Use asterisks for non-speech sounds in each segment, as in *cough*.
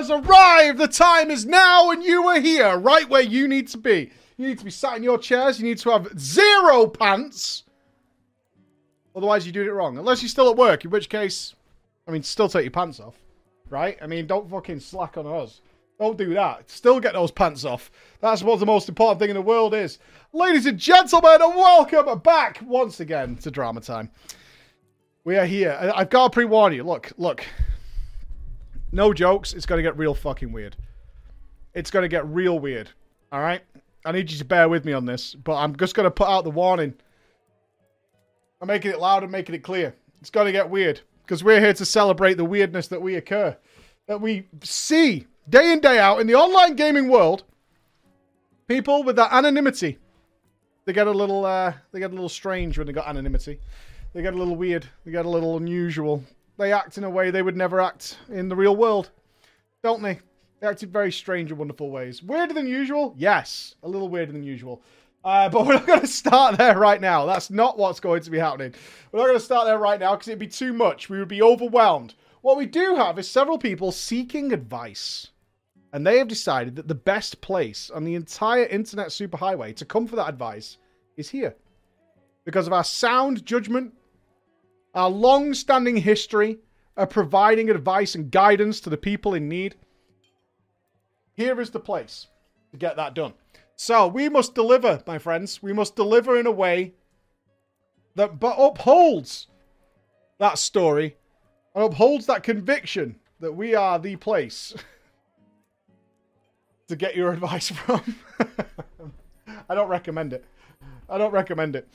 has arrived. The time is now, and you are here, right where you need to be. You need to be sat in your chairs. You need to have zero pants. Otherwise, you're doing it wrong. Unless you're still at work, in which case, I mean, still take your pants off, right? I mean, don't fucking slack on us. Don't do that. Still get those pants off. That's what the most important thing in the world is. Ladies and gentlemen, and welcome back once again to Drama Time. We are here. I've got to pre-warn you. Look, look. No jokes. It's going to get real fucking weird. It's going to get real weird. All right? I need you to bear with me on this, but I'm just going to put out the warning. I'm making it loud and making it clear. It's going to get weird because we're here to celebrate the weirdness that we occur, that we see day in day out in the online gaming world. People with that anonymity, they get a little, uh, they get a little strange when they got anonymity. They get a little weird. They get a little unusual. They act in a way they would never act in the real world, don't they? They act in very strange and wonderful ways. Weirder than usual? Yes, a little weirder than usual. Uh, but *laughs* we're not going to start there right now. That's not what's going to be happening. We're not going to start there right now because it'd be too much. We would be overwhelmed. What we do have is several people seeking advice. And they have decided that the best place on the entire internet superhighway to come for that advice is here. Because of our sound judgment, our long standing history of providing advice and guidance to the people in need. Here is the place to get that done. So we must deliver, my friends. We must deliver in a way that but upholds that story and upholds that conviction that we are the place *laughs* to get your advice *laughs* from. I don't recommend it. I don't recommend it.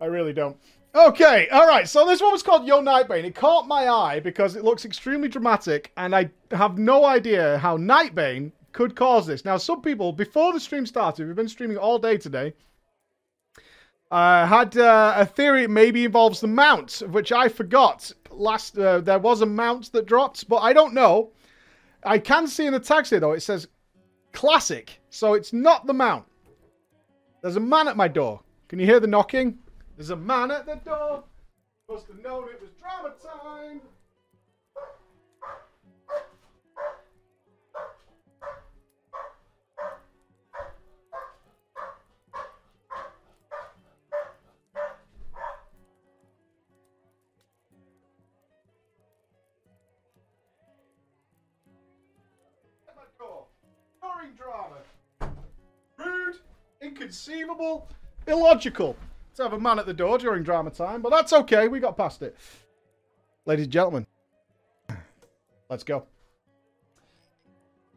I really don't. Okay, all right. So this one was called Yo Nightbane. It caught my eye because it looks extremely dramatic, and I have no idea how Nightbane could cause this. Now, some people before the stream started, we've been streaming all day today. Uh, had uh, a theory it maybe involves the mount, which I forgot. Last uh, there was a mount that dropped, but I don't know. I can see in the tags here though it says classic, so it's not the mount. There's a man at my door. Can you hear the knocking? There's a man at the door. Must have known it was drama time. Drama. Rude, inconceivable, illogical to have a man at the door during drama time, but that's okay. We got past it. Ladies and gentlemen, let's go.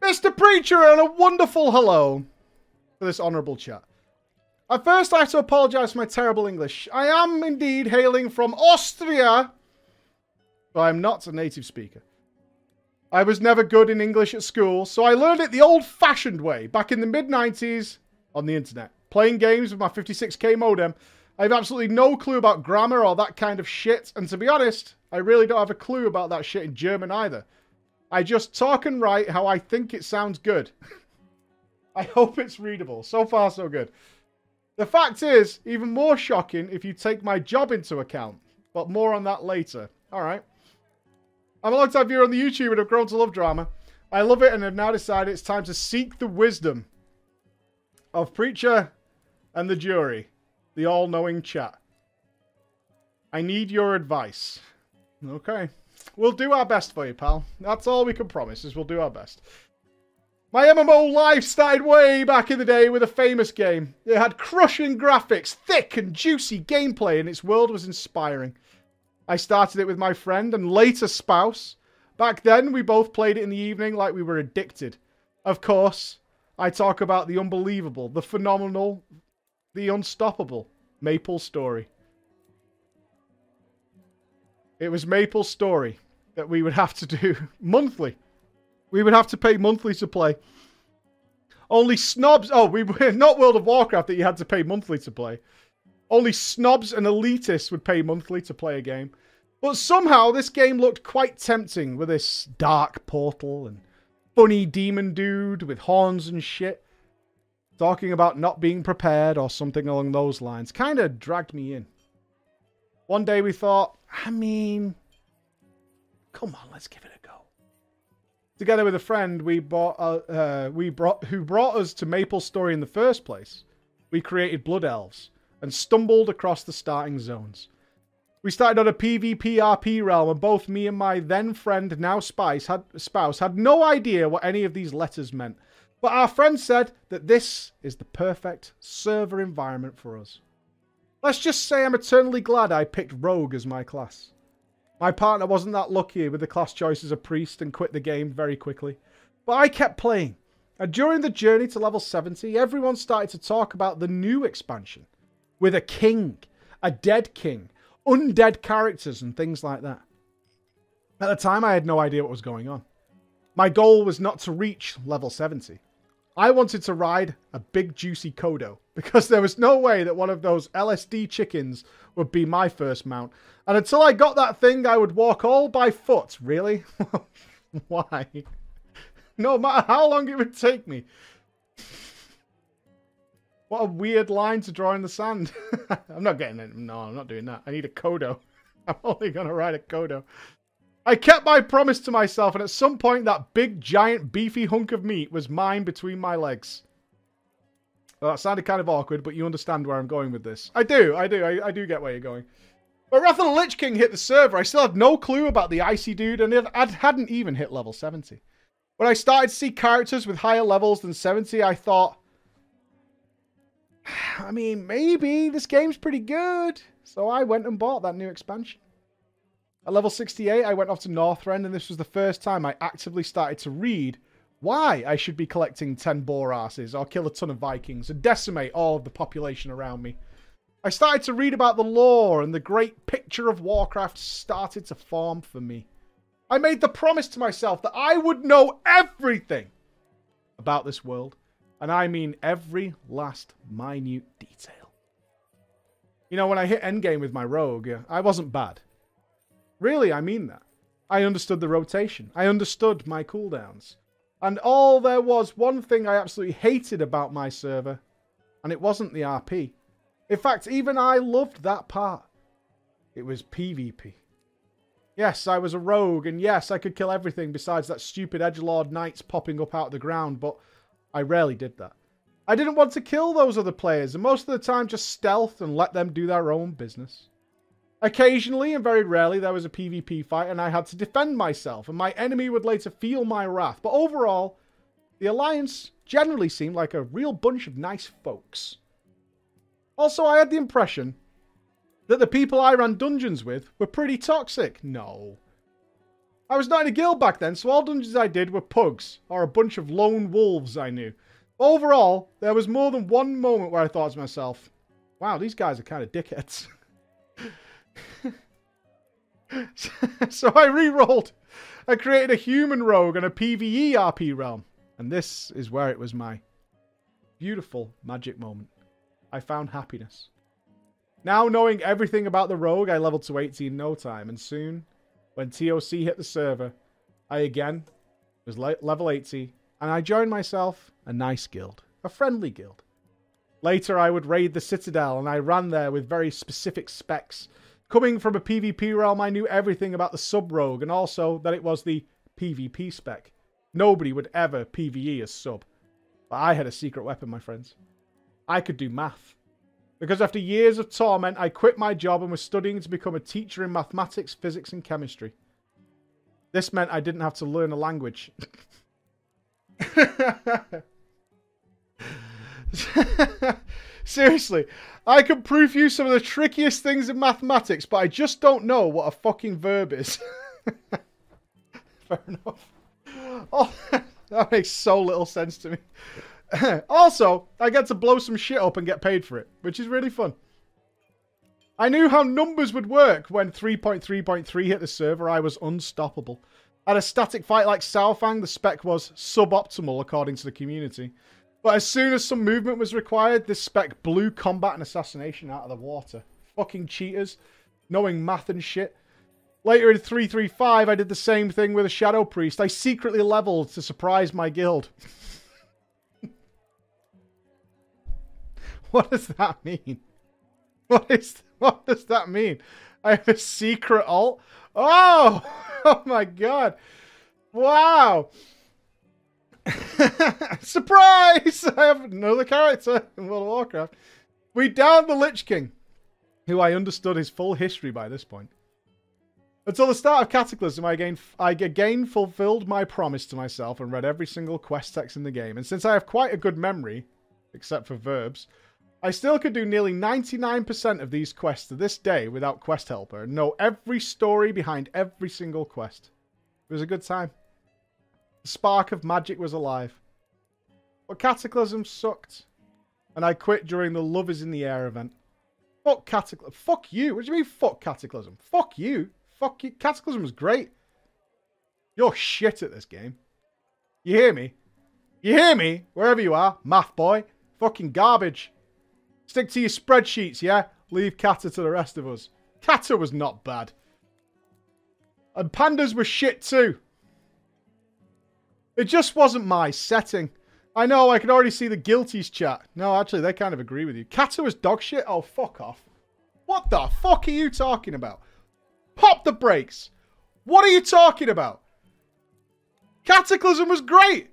Mr. Preacher, and a wonderful hello for this honourable chat. At first, I have to apologise for my terrible English. I am indeed hailing from Austria, but I'm not a native speaker. I was never good in English at school, so I learned it the old fashioned way back in the mid 90s on the internet. Playing games with my 56k modem. I have absolutely no clue about grammar or that kind of shit, and to be honest, I really don't have a clue about that shit in German either. I just talk and write how I think it sounds good. *laughs* I hope it's readable. So far, so good. The fact is, even more shocking if you take my job into account, but more on that later. Alright. I'm a long time viewer on the YouTube and have grown to love drama. I love it and have now decided it's time to seek the wisdom of Preacher and the jury, the all knowing chat. I need your advice. Okay. We'll do our best for you, pal. That's all we can promise, is we'll do our best. My MMO life started way back in the day with a famous game. It had crushing graphics, thick and juicy gameplay, and its world was inspiring. I started it with my friend and later spouse. Back then, we both played it in the evening like we were addicted. Of course, I talk about the unbelievable, the phenomenal, the unstoppable Maple Story. It was Maple Story that we would have to do *laughs* monthly. We would have to pay monthly to play. Only snobs. Oh, we were *laughs* not World of Warcraft that you had to pay monthly to play. Only snobs and elitists would pay monthly to play a game. But somehow this game looked quite tempting with this dark portal and funny demon dude with horns and shit. Talking about not being prepared or something along those lines. Kind of dragged me in. One day we thought, I mean, come on, let's give it a go. Together with a friend, we bought uh, uh, we brought who brought us to Maple Story in the first place. We created Blood Elves and stumbled across the starting zones. We started on a PvP RP realm, and both me and my then friend, now had, spouse, had no idea what any of these letters meant. But our friend said that this is the perfect server environment for us. Let's just say I'm eternally glad I picked Rogue as my class. My partner wasn't that lucky with the class choice as a priest and quit the game very quickly. But I kept playing. And during the journey to level 70, everyone started to talk about the new expansion with a king, a dead king, undead characters, and things like that. At the time, I had no idea what was going on. My goal was not to reach level 70. I wanted to ride a big juicy Kodo because there was no way that one of those LSD chickens would be my first mount. And until I got that thing, I would walk all by foot. Really? *laughs* Why? No matter how long it would take me. What a weird line to draw in the sand. *laughs* I'm not getting it. No, I'm not doing that. I need a Kodo. *laughs* I'm only going to ride a Kodo. I kept my promise to myself, and at some point, that big, giant, beefy hunk of meat was mine between my legs. Well, that sounded kind of awkward, but you understand where I'm going with this. I do, I do, I, I do get where you're going. But Wrath of the Lich King hit the server. I still had no clue about the Icy Dude, and it, I hadn't even hit level 70. When I started to see characters with higher levels than 70, I thought, *sighs* I mean, maybe this game's pretty good. So I went and bought that new expansion. At level 68, I went off to Northrend, and this was the first time I actively started to read why I should be collecting 10 boar asses or kill a ton of Vikings and decimate all of the population around me. I started to read about the lore, and the great picture of Warcraft started to form for me. I made the promise to myself that I would know everything about this world, and I mean every last minute detail. You know, when I hit endgame with my rogue, I wasn't bad. Really, I mean that. I understood the rotation. I understood my cooldowns. And all there was one thing I absolutely hated about my server, and it wasn't the RP. In fact, even I loved that part. It was PvP. Yes, I was a rogue, and yes, I could kill everything besides that stupid edgelord knights popping up out of the ground, but I rarely did that. I didn't want to kill those other players, and most of the time just stealth and let them do their own business. Occasionally, and very rarely, there was a PvP fight and I had to defend myself, and my enemy would later feel my wrath. But overall, the Alliance generally seemed like a real bunch of nice folks. Also, I had the impression that the people I ran dungeons with were pretty toxic. No. I was not in a guild back then, so all dungeons I did were pugs, or a bunch of lone wolves I knew. Overall, there was more than one moment where I thought to myself, wow, these guys are kind of dickheads. *laughs* *laughs* so I re-rolled. I created a human rogue and a PvE RP realm. And this is where it was my beautiful magic moment. I found happiness. Now knowing everything about the rogue, I leveled to 80 in no time. And soon, when TOC hit the server, I again was level 80. And I joined myself a nice guild. A friendly guild. Later, I would raid the Citadel, and I ran there with very specific specs Coming from a PvP realm, I knew everything about the sub rogue and also that it was the PvP spec. Nobody would ever PvE as sub. But I had a secret weapon, my friends. I could do math. Because after years of torment, I quit my job and was studying to become a teacher in mathematics, physics, and chemistry. This meant I didn't have to learn a language. *laughs* *laughs* *laughs* Seriously, I can prove you some of the trickiest things in mathematics, but I just don't know what a fucking verb is. *laughs* Fair enough. Oh, *laughs* that makes so little sense to me. also, I get to blow some shit up and get paid for it, which is really fun. I knew how numbers would work when 3.3.3 hit the server. I was unstoppable. At a static fight like Saurfang, the spec was suboptimal according to the community. But as soon as some movement was required, this spec blew combat and assassination out of the water. Fucking cheaters. Knowing math and shit. Later in 335, I did the same thing with a Shadow Priest. I secretly leveled to surprise my guild. *laughs* what does that mean? What is what does that mean? I have a secret alt? Oh! *laughs* Oh my god. Wow! *laughs* Surprise! *laughs* I have another character in World of Warcraft. We downed the Lich King, who I understood his full history by this point. Until the start of Cataclysm, I again, I again fulfilled my promise to myself and read every single quest text in the game. And since I have quite a good memory, except for verbs, I still could do nearly 99% of these quests to this day without Quest Helper and know every story behind every single quest. It was a good time. Spark of magic was alive. But Cataclysm sucked. And I quit during the Love is in the Air event. Fuck Cataclysm. Fuck you. What do you mean, fuck Cataclysm? Fuck you. Fuck you. Cataclysm was great. You're shit at this game. You hear me? You hear me? Wherever you are, math boy. Fucking garbage. Stick to your spreadsheets, yeah? Leave Cata to the rest of us. Cata was not bad. And pandas were shit too. It just wasn't my setting. I know, I can already see the guilties chat. No, actually, they kind of agree with you. Cata was dog shit? Oh, fuck off. What the fuck are you talking about? Pop the brakes. What are you talking about? Cataclysm was great.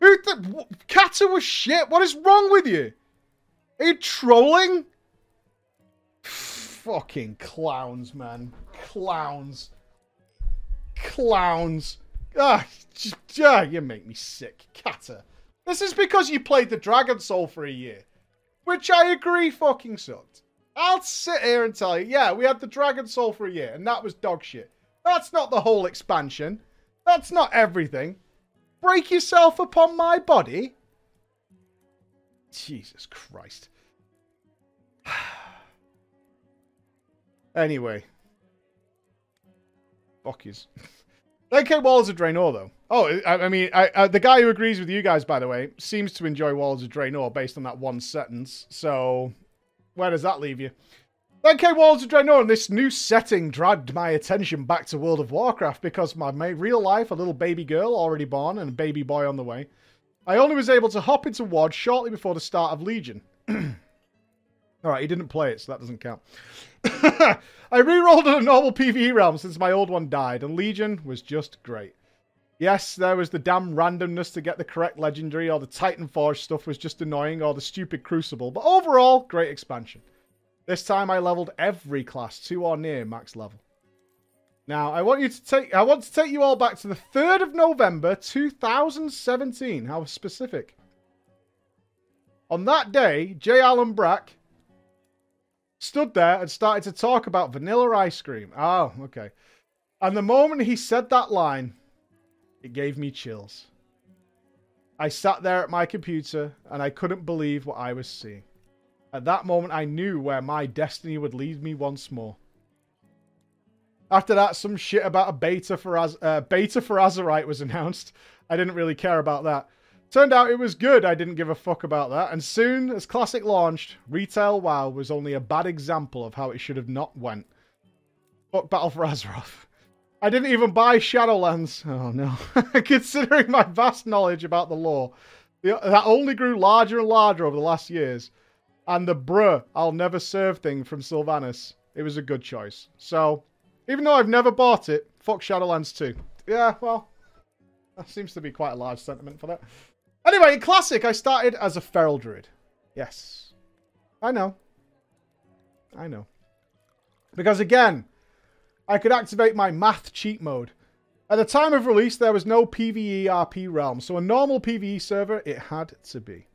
Who th- Cata was shit. What is wrong with you? Are you trolling? Fucking clowns, man. Clowns. Clowns. Ah, just, ah, you make me sick. Cata. This is because you played the Dragon Soul for a year. Which I agree fucking sucked. I'll sit here and tell you, yeah, we had the Dragon Soul for a year, and that was dog shit. That's not the whole expansion. That's not everything. Break yourself upon my body? Jesus Christ. *sighs* anyway. Fuck yous. *laughs* AK Warlords of Draenor, though. Oh, I, I mean, I, uh, the guy who agrees with you guys, by the way, seems to enjoy Warlords of Draenor based on that one sentence. So, where does that leave you? Okay, Warlords of Draenor, and this new setting dragged my attention back to World of Warcraft because my, my real life, a little baby girl already born and a baby boy on the way, I only was able to hop into WoD shortly before the start of Legion. *clears throat* Alright, he didn't play it, so that doesn't count. *laughs* I re-rolled a normal PvE realm since my old one died, and Legion was just great. Yes, there was the damn randomness to get the correct legendary, or the Titan Forge stuff was just annoying, or the stupid Crucible, but overall, great expansion. This time I leveled every class to or near max level. Now, I want you to take I want to take you all back to the 3rd of November 2017. How specific. On that day, J. Allen Brack stood there and started to talk about vanilla ice cream. Oh, okay. And the moment he said that line, it gave me chills. I sat there at my computer and I couldn't believe what I was seeing. At that moment, I knew where my destiny would lead me once more. After that, some shit about a beta for Az- uh, beta for Azerite was announced. I didn't really care about that. Turned out it was good. I didn't give a fuck about that. And soon as Classic launched, Retail WoW was only a bad example of how it should have not went. Fuck Battle for Azeroth. I didn't even buy Shadowlands. Oh no. *laughs* Considering my vast knowledge about the lore, that only grew larger and larger over the last years. And the bruh, I'll never serve thing from Sylvanas. It was a good choice. So, even though I've never bought it, fuck Shadowlands 2. Yeah, well, that seems to be quite a large sentiment for that. Anyway, in Classic, I started as a Feral Druid. Yes. I know. I know. Because again, I could activate my math cheat mode. At the time of release, there was no PvE RP realm, so a normal PvE server it had to be.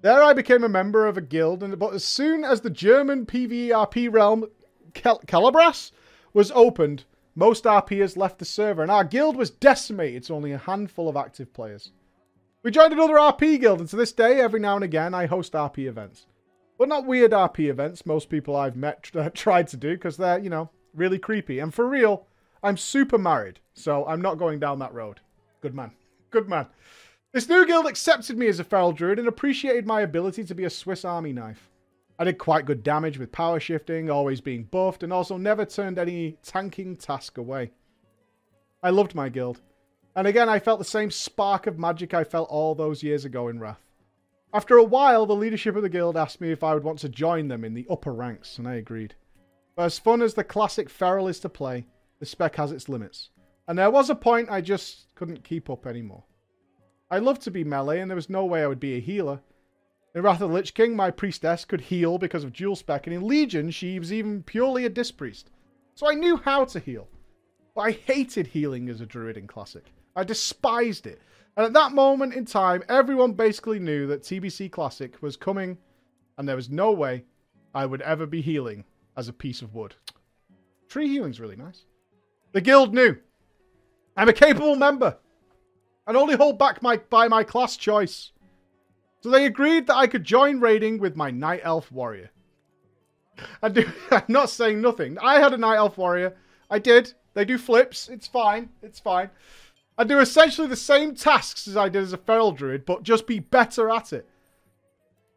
There I became a member of a guild, and but as soon as the German PvE RP realm, Cal- Celebras, was opened, most RPers left the server, and our guild was decimated to only a handful of active players. We joined another RP guild, and to this day, every now and again, I host RP events. But not weird RP events most people I've met *laughs* uh, tried to do, because they're, you know, really creepy. And for real, I'm super married, so I'm not going down that road. Good man. Good man. This new guild accepted me as a feral druid and appreciated my ability to be a Swiss army knife. I did quite good damage with power shifting, always being buffed, and also never turned any tanking task away. I loved my guild. And again, I felt the same spark of magic I felt all those years ago in Wrath. After a while, the leadership of the guild asked me if I would want to join them in the upper ranks, and I agreed. But as fun as the classic Feral is to play, the spec has its limits. And there was a point I just couldn't keep up anymore. I loved to be melee, and there was no way I would be a healer. In Wrath of the Lich King, my priestess could heal because of dual spec, and in Legion, she was even purely a disc priest. So I knew how to heal. But I hated healing as a druid in Classic. I despised it. And at that moment in time, everyone basically knew that TBC Classic was coming, and there was no way I would ever be healing as a piece of wood. Tree healing's really nice. The guild knew. I'm a capable member. And only hold back my, by my class choice. So they agreed that I could join raiding with my Night Elf Warrior. I do, *laughs* I'm not saying nothing. I had a Night Elf Warrior. I did. They do flips. It's fine. It's fine. I do essentially the same tasks as I did as a Feral Druid, but just be better at it.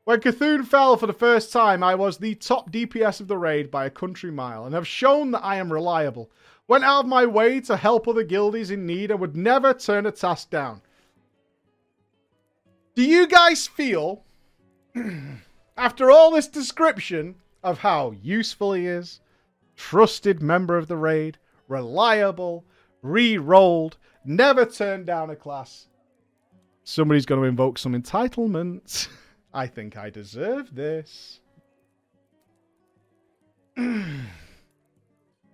When C'Thun fell for the first time, I was the top DPS of the raid by a country mile, and have shown that I am reliable. Went out of my way to help other guildies in need and would never turn a task down. Do you guys feel, *clears throat* after all this description of how useful he is, trusted member of the raid, reliable, re-rolled, never turned down a class, somebody's going to invoke some entitlement. *laughs* I think I deserve this. *clears throat*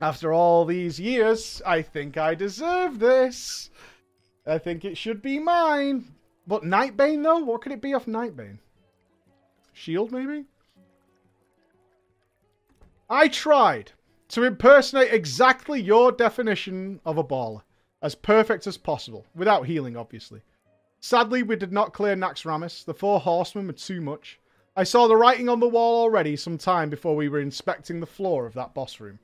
After all these years, I think I deserve this. I think it should be mine. But Nightbane, though? What could it be off Nightbane? Shield, maybe? I tried to impersonate exactly your definition of a baller. As perfect as possible. Without healing, obviously. Sadly, we did not clear Naxxramas. The four horsemen were too much. I saw the writing on the wall already some time before we were inspecting the floor of that boss room.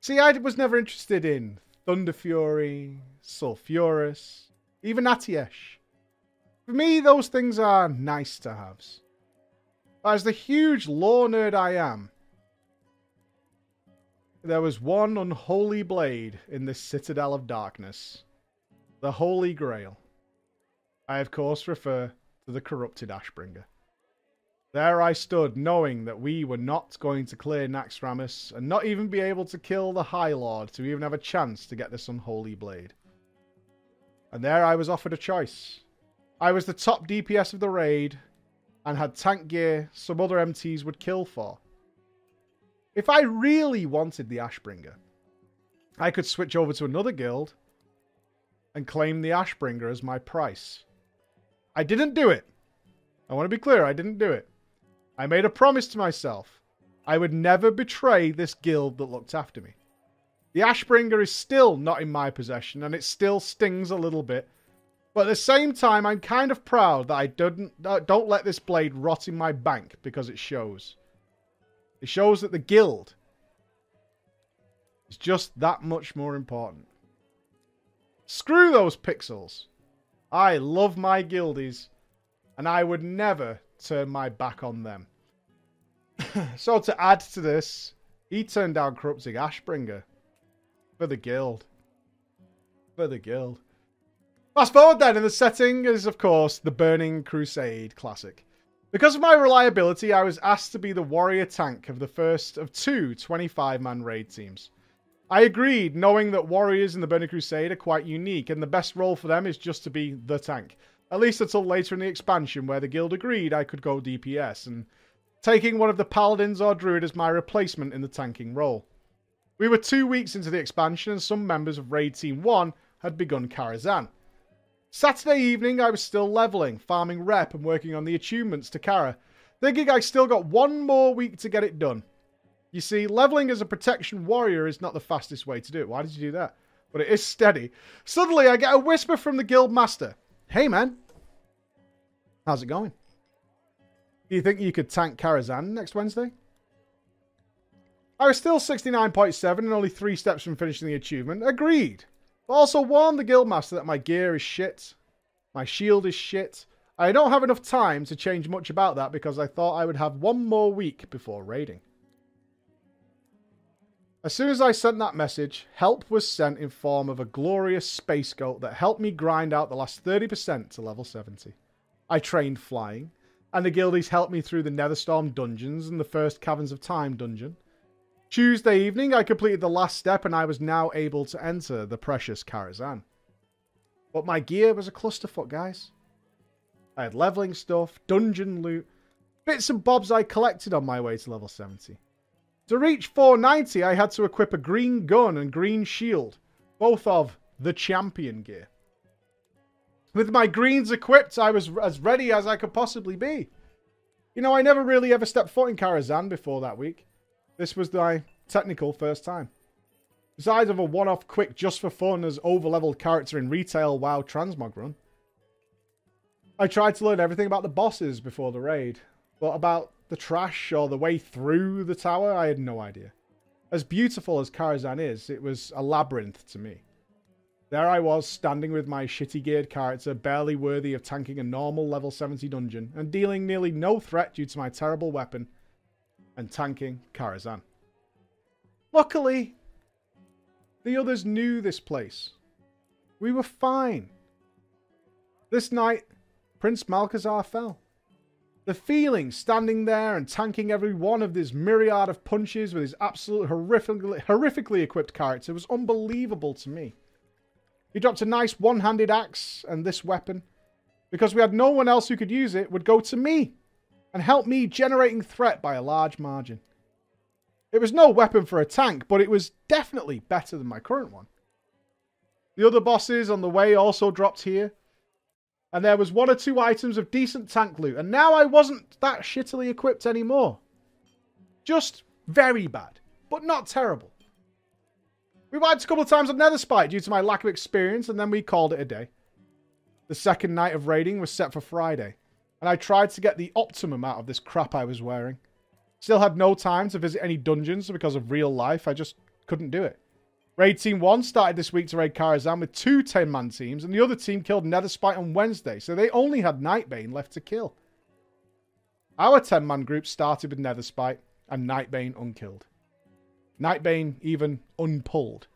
See, I was never interested in Thunderfury, Sulfuras, even Atiesh. For me, those things are nice to haves. As the huge lore nerd I am, there was one unholy blade in this citadel of darkness. The Holy Grail. I, of course, refer to the corrupted Ashbringer. There I stood, knowing that we were not going to clear Naxxramas, and not even be able to kill the High Lord to even have a chance to get this unholy blade. And there I was offered a choice. I was the top DPS of the raid, and had tank gear some other MTs would kill for. If I really wanted the Ashbringer, I could switch over to another guild and claim the Ashbringer as my price. I didn't do it. I want to be clear, I didn't do it. I made a promise to myself. I would never betray this guild that looked after me. The Ashbringer is still not in my possession, and it still stings a little bit. But at the same time, I'm kind of proud that I didn't, uh, don't let this blade rot in my bank because it shows. It shows that the guild is just that much more important. Screw those pixels. I love my guildies, and I would never turn my back on them. *laughs* so to add to this, he turned down Corrupting Ashbringer for the guild. For the guild. Fast forward then, and the setting is, of course, the Burning Crusade classic. Because of my reliability, I was asked to be the warrior tank of the first of two 25-man raid teams. I agreed, knowing that warriors in the Burning Crusade are quite unique, and the best role for them is just to be the tank. At least until later in the expansion, where the guild agreed I could go DPS, and taking one of the paladins or druid as my replacement in the tanking role. We were two weeks into the expansion, and some members of Raid Team 1 had begun Karazhan. Saturday evening, I was still leveling, farming rep, and working on the achievements to Kara, thinking I still got one more week to get it done. You see, leveling as a protection warrior is not the fastest way to do it. Why did you do that? But it is steady. Suddenly, I get a whisper from the guild master. Hey, man. How's it going? Do you think you could tank Karazhan next Wednesday? I was still 69.7 and only three steps from finishing the achievement. Agreed. But also warned the guildmaster that my gear is shit. My shield is shit. I don't have enough time to change much about that because I thought I would have one more week before raiding. As soon as I sent that message, help was sent in form of a glorious space goat that helped me grind out the last 30% to level 70. I trained flying, and the guildies helped me through the Netherstorm dungeons and the first Caverns of Time dungeon. Tuesday evening, I completed the last step and I was now able to enter the precious Karazhan. But my gear was a clusterfuck, guys. I had leveling stuff, dungeon loot, bits and bobs I collected on my way to level 70. To reach 490, I had to equip a green gun and green shield, both of the champion gear. With my greens equipped, I was as ready as I could possibly be. You know, I never really ever stepped foot in Karazhan before that week. This was my technical first time. Besides of a one-off quick just for fun as overleveled character in retail WoW transmog run. I tried to learn everything about the bosses before the raid, but about the trash or the way through the tower, I had no idea. As beautiful as Karazhan is, it was a labyrinth to me. There I was, standing with my shitty geared character, barely worthy of tanking a normal level 70 dungeon, and dealing nearly no threat due to my terrible weapon and tanking Karazhan. Luckily, the others knew this place. We were fine. This night, Prince Malchezaar fell. The feeling standing there and tanking every one of this myriad of punches with his absolute horrifically, horrifically equipped character was unbelievable to me. He dropped a nice one-handed axe and this weapon, because we had no one else who could use it, would go to me and helped me generating threat by a large margin. It was no weapon for a tank, but it was definitely better than my current one. The other bosses on the way also dropped here, and there was one or two items of decent tank loot, and now I wasn't that shittily equipped anymore. Just very bad, but not terrible. We wiped a couple of times on Netherspite due to my lack of experience, and then we called it a day. The second night of raiding was set for Friday and I tried to get the optimum out of this crap I was wearing. Still had no time to visit any dungeons because of real life, I just couldn't do it. Raid Team 1 started this week to raid Karazhan with two 10-man teams, and the other team killed Netherspite on Wednesday, so they only had Nightbane left to kill. Our 10-man group started with Netherspite and Nightbane unkilled. Nightbane even unpulled.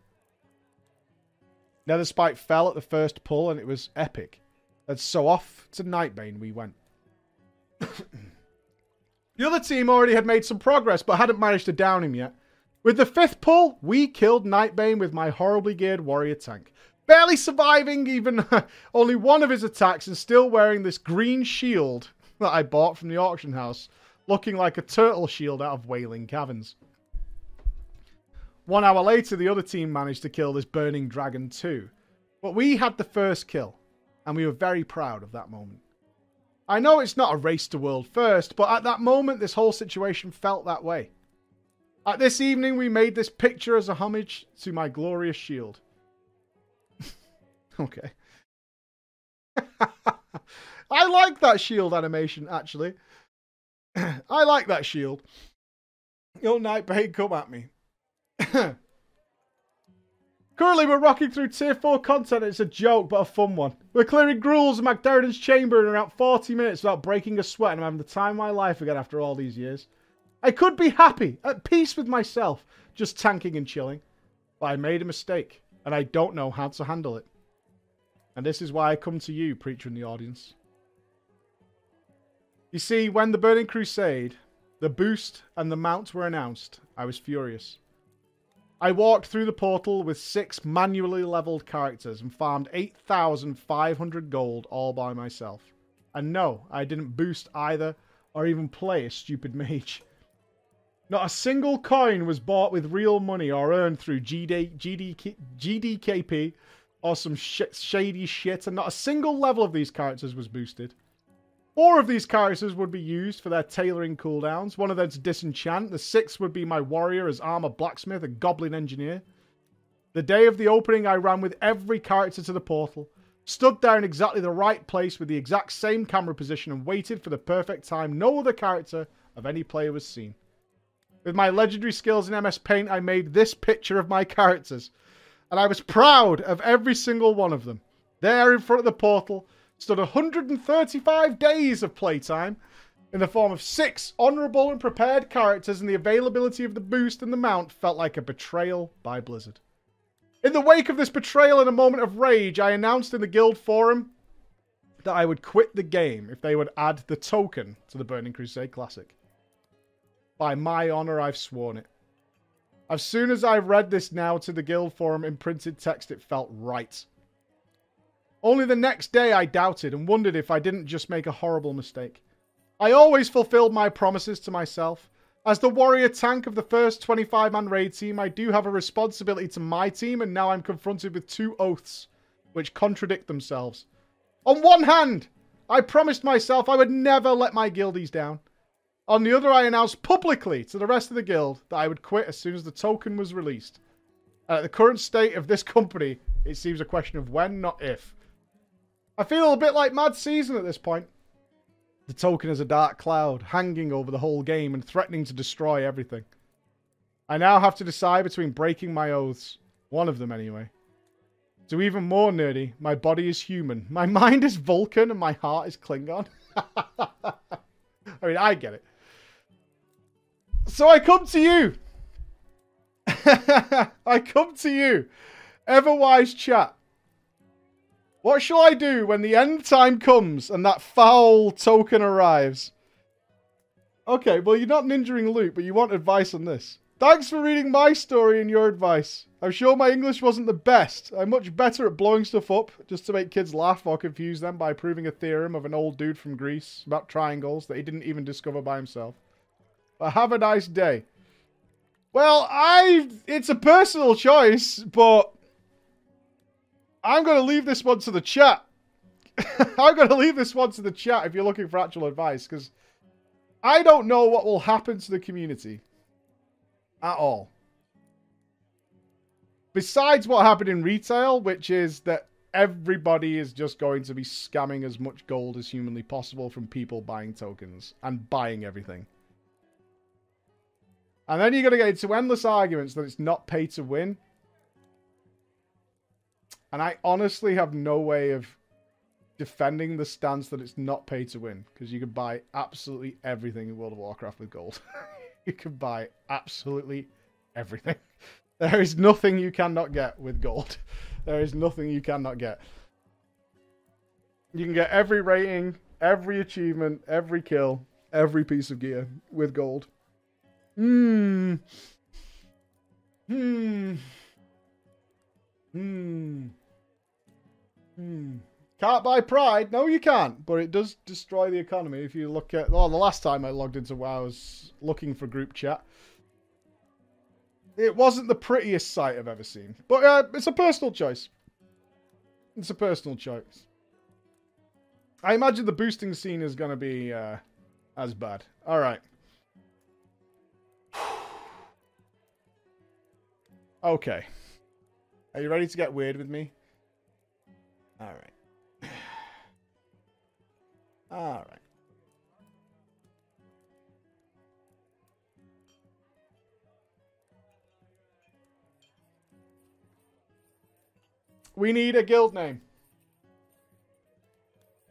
Netherspite fell at the first pull, and it was epic. And so off to Nightbane we went. *coughs* the other team already had made some progress, but hadn't managed to down him yet. With the fifth pull, we killed Nightbane with my horribly geared warrior tank. Barely surviving even *laughs* only one of his attacks and still wearing this green shield *laughs* that I bought from the auction house, looking like a turtle shield out of Wailing Caverns. One hour later, the other team managed to kill this burning dragon too. But we had the first kill, and we were very proud of that moment. I know it's not a race to world first, but at that moment, this whole situation felt that way. At this evening, we made this picture as a homage to my glorious shield. *laughs* okay. *laughs* I like that shield animation, actually. *clears throat* I like that shield. Yo, Nightbane, come at me. *clears throat* Currently, we're rocking through tier 4 content. It's a joke, but a fun one. We're clearing Gruul's and Magtheridon's chamber in around 40 minutes without breaking a sweat, and I'm having the time of my life again after all these years. I could be happy, at peace with myself, just tanking and chilling. But I made a mistake, and I don't know how to handle it. And this is why I come to you, preacher in the audience. You see, when the Burning Crusade, the boost and the mount were announced, I was furious. I walked through the portal with six manually leveled characters and farmed 8,500 gold all by myself. And no, I didn't boost either or even play a stupid mage. Not a single coin was bought with real money or earned through GD, GD, GDKP or some sh shady shit, and not a single level of these characters was boosted. Four of these characters would be used for their tailoring cooldowns. One of them to disenchant. The sixth would be my warrior as armor blacksmith and goblin engineer. The day of the opening, I ran with every character to the portal, stood there in exactly the right place with the exact same camera position, and waited for the perfect time no other character of any player was seen. With my legendary skills in MS Paint, I made this picture of my characters, and I was proud of every single one of them. There in front of the portal, stood 135 days of playtime in the form of six honourable and prepared characters, and the availability of the boost and the mount felt like a betrayal by Blizzard. In the wake of this betrayal and a moment of rage, I announced in the guild forum that I would quit the game if they would add the token to the Burning Crusade Classic. By my honour, I've sworn it. As soon as I read this now to the guild forum in printed text, it felt right. Only the next day I doubted and wondered if I didn't just make a horrible mistake. I always fulfilled my promises to myself. As the warrior tank of the first 25 man raid team, I do have a responsibility to my team, and now I'm confronted with two oaths which contradict themselves. On one hand, I promised myself I would never let my guildies down. On the other, I announced publicly to the rest of the guild that I would quit as soon as the token was released. at the current state of this company, it seems a question of when, not if. I feel a bit like Mad Season at this point. The token is a dark cloud hanging over the whole game and threatening to destroy everything. I now have to decide between breaking my oaths, one of them anyway. To even more nerdy, my body is human, *laughs* my mind is Vulcan, and my heart is Klingon. *laughs* I mean, I get it. So I come to you. *laughs* I come to you, Everwise chat. What shall I do when the end time comes and that foul token arrives? Okay, well, you're not ninjaing Luke, but you want advice on this. Thanks for reading my story and your advice. I'm sure my English wasn't the best. I'm much better at blowing stuff up just to make kids laugh or confuse them by proving a theorem of an old dude from Greece about triangles that he didn't even discover by himself. But have a nice day. Well, I it's a personal choice, but I'm going to leave this one to the chat. *laughs* I'm going to leave this one to the chat if you're looking for actual advice, because I don't know what will happen to the community at all. Besides what happened in retail, which is that everybody is just going to be scamming as much gold as humanly possible from people buying tokens and buying everything. And then you're going to get into endless arguments that it's not pay to win. And I honestly have no way of defending the stance that it's not pay to win because you can buy absolutely everything in World of Warcraft with gold. *laughs* you can buy absolutely everything. *laughs* There is nothing you cannot get with gold. *laughs* There is nothing you cannot get. You can get every rating, every achievement, every kill, every piece of gear with gold. Hmm. Hmm. Hmm. Hmm. Can't buy pride. No, you can't. But it does destroy the economy. If you look at... Well, the last time I logged into WoW, I was looking for group chat. It wasn't the prettiest sight I've ever seen. But uh, it's a personal choice. It's a personal choice. I imagine the boosting scene is going to be uh, as bad. All right. *sighs* Okay. Are you ready to get weird with me? All right. *sighs* All right. We need a guild name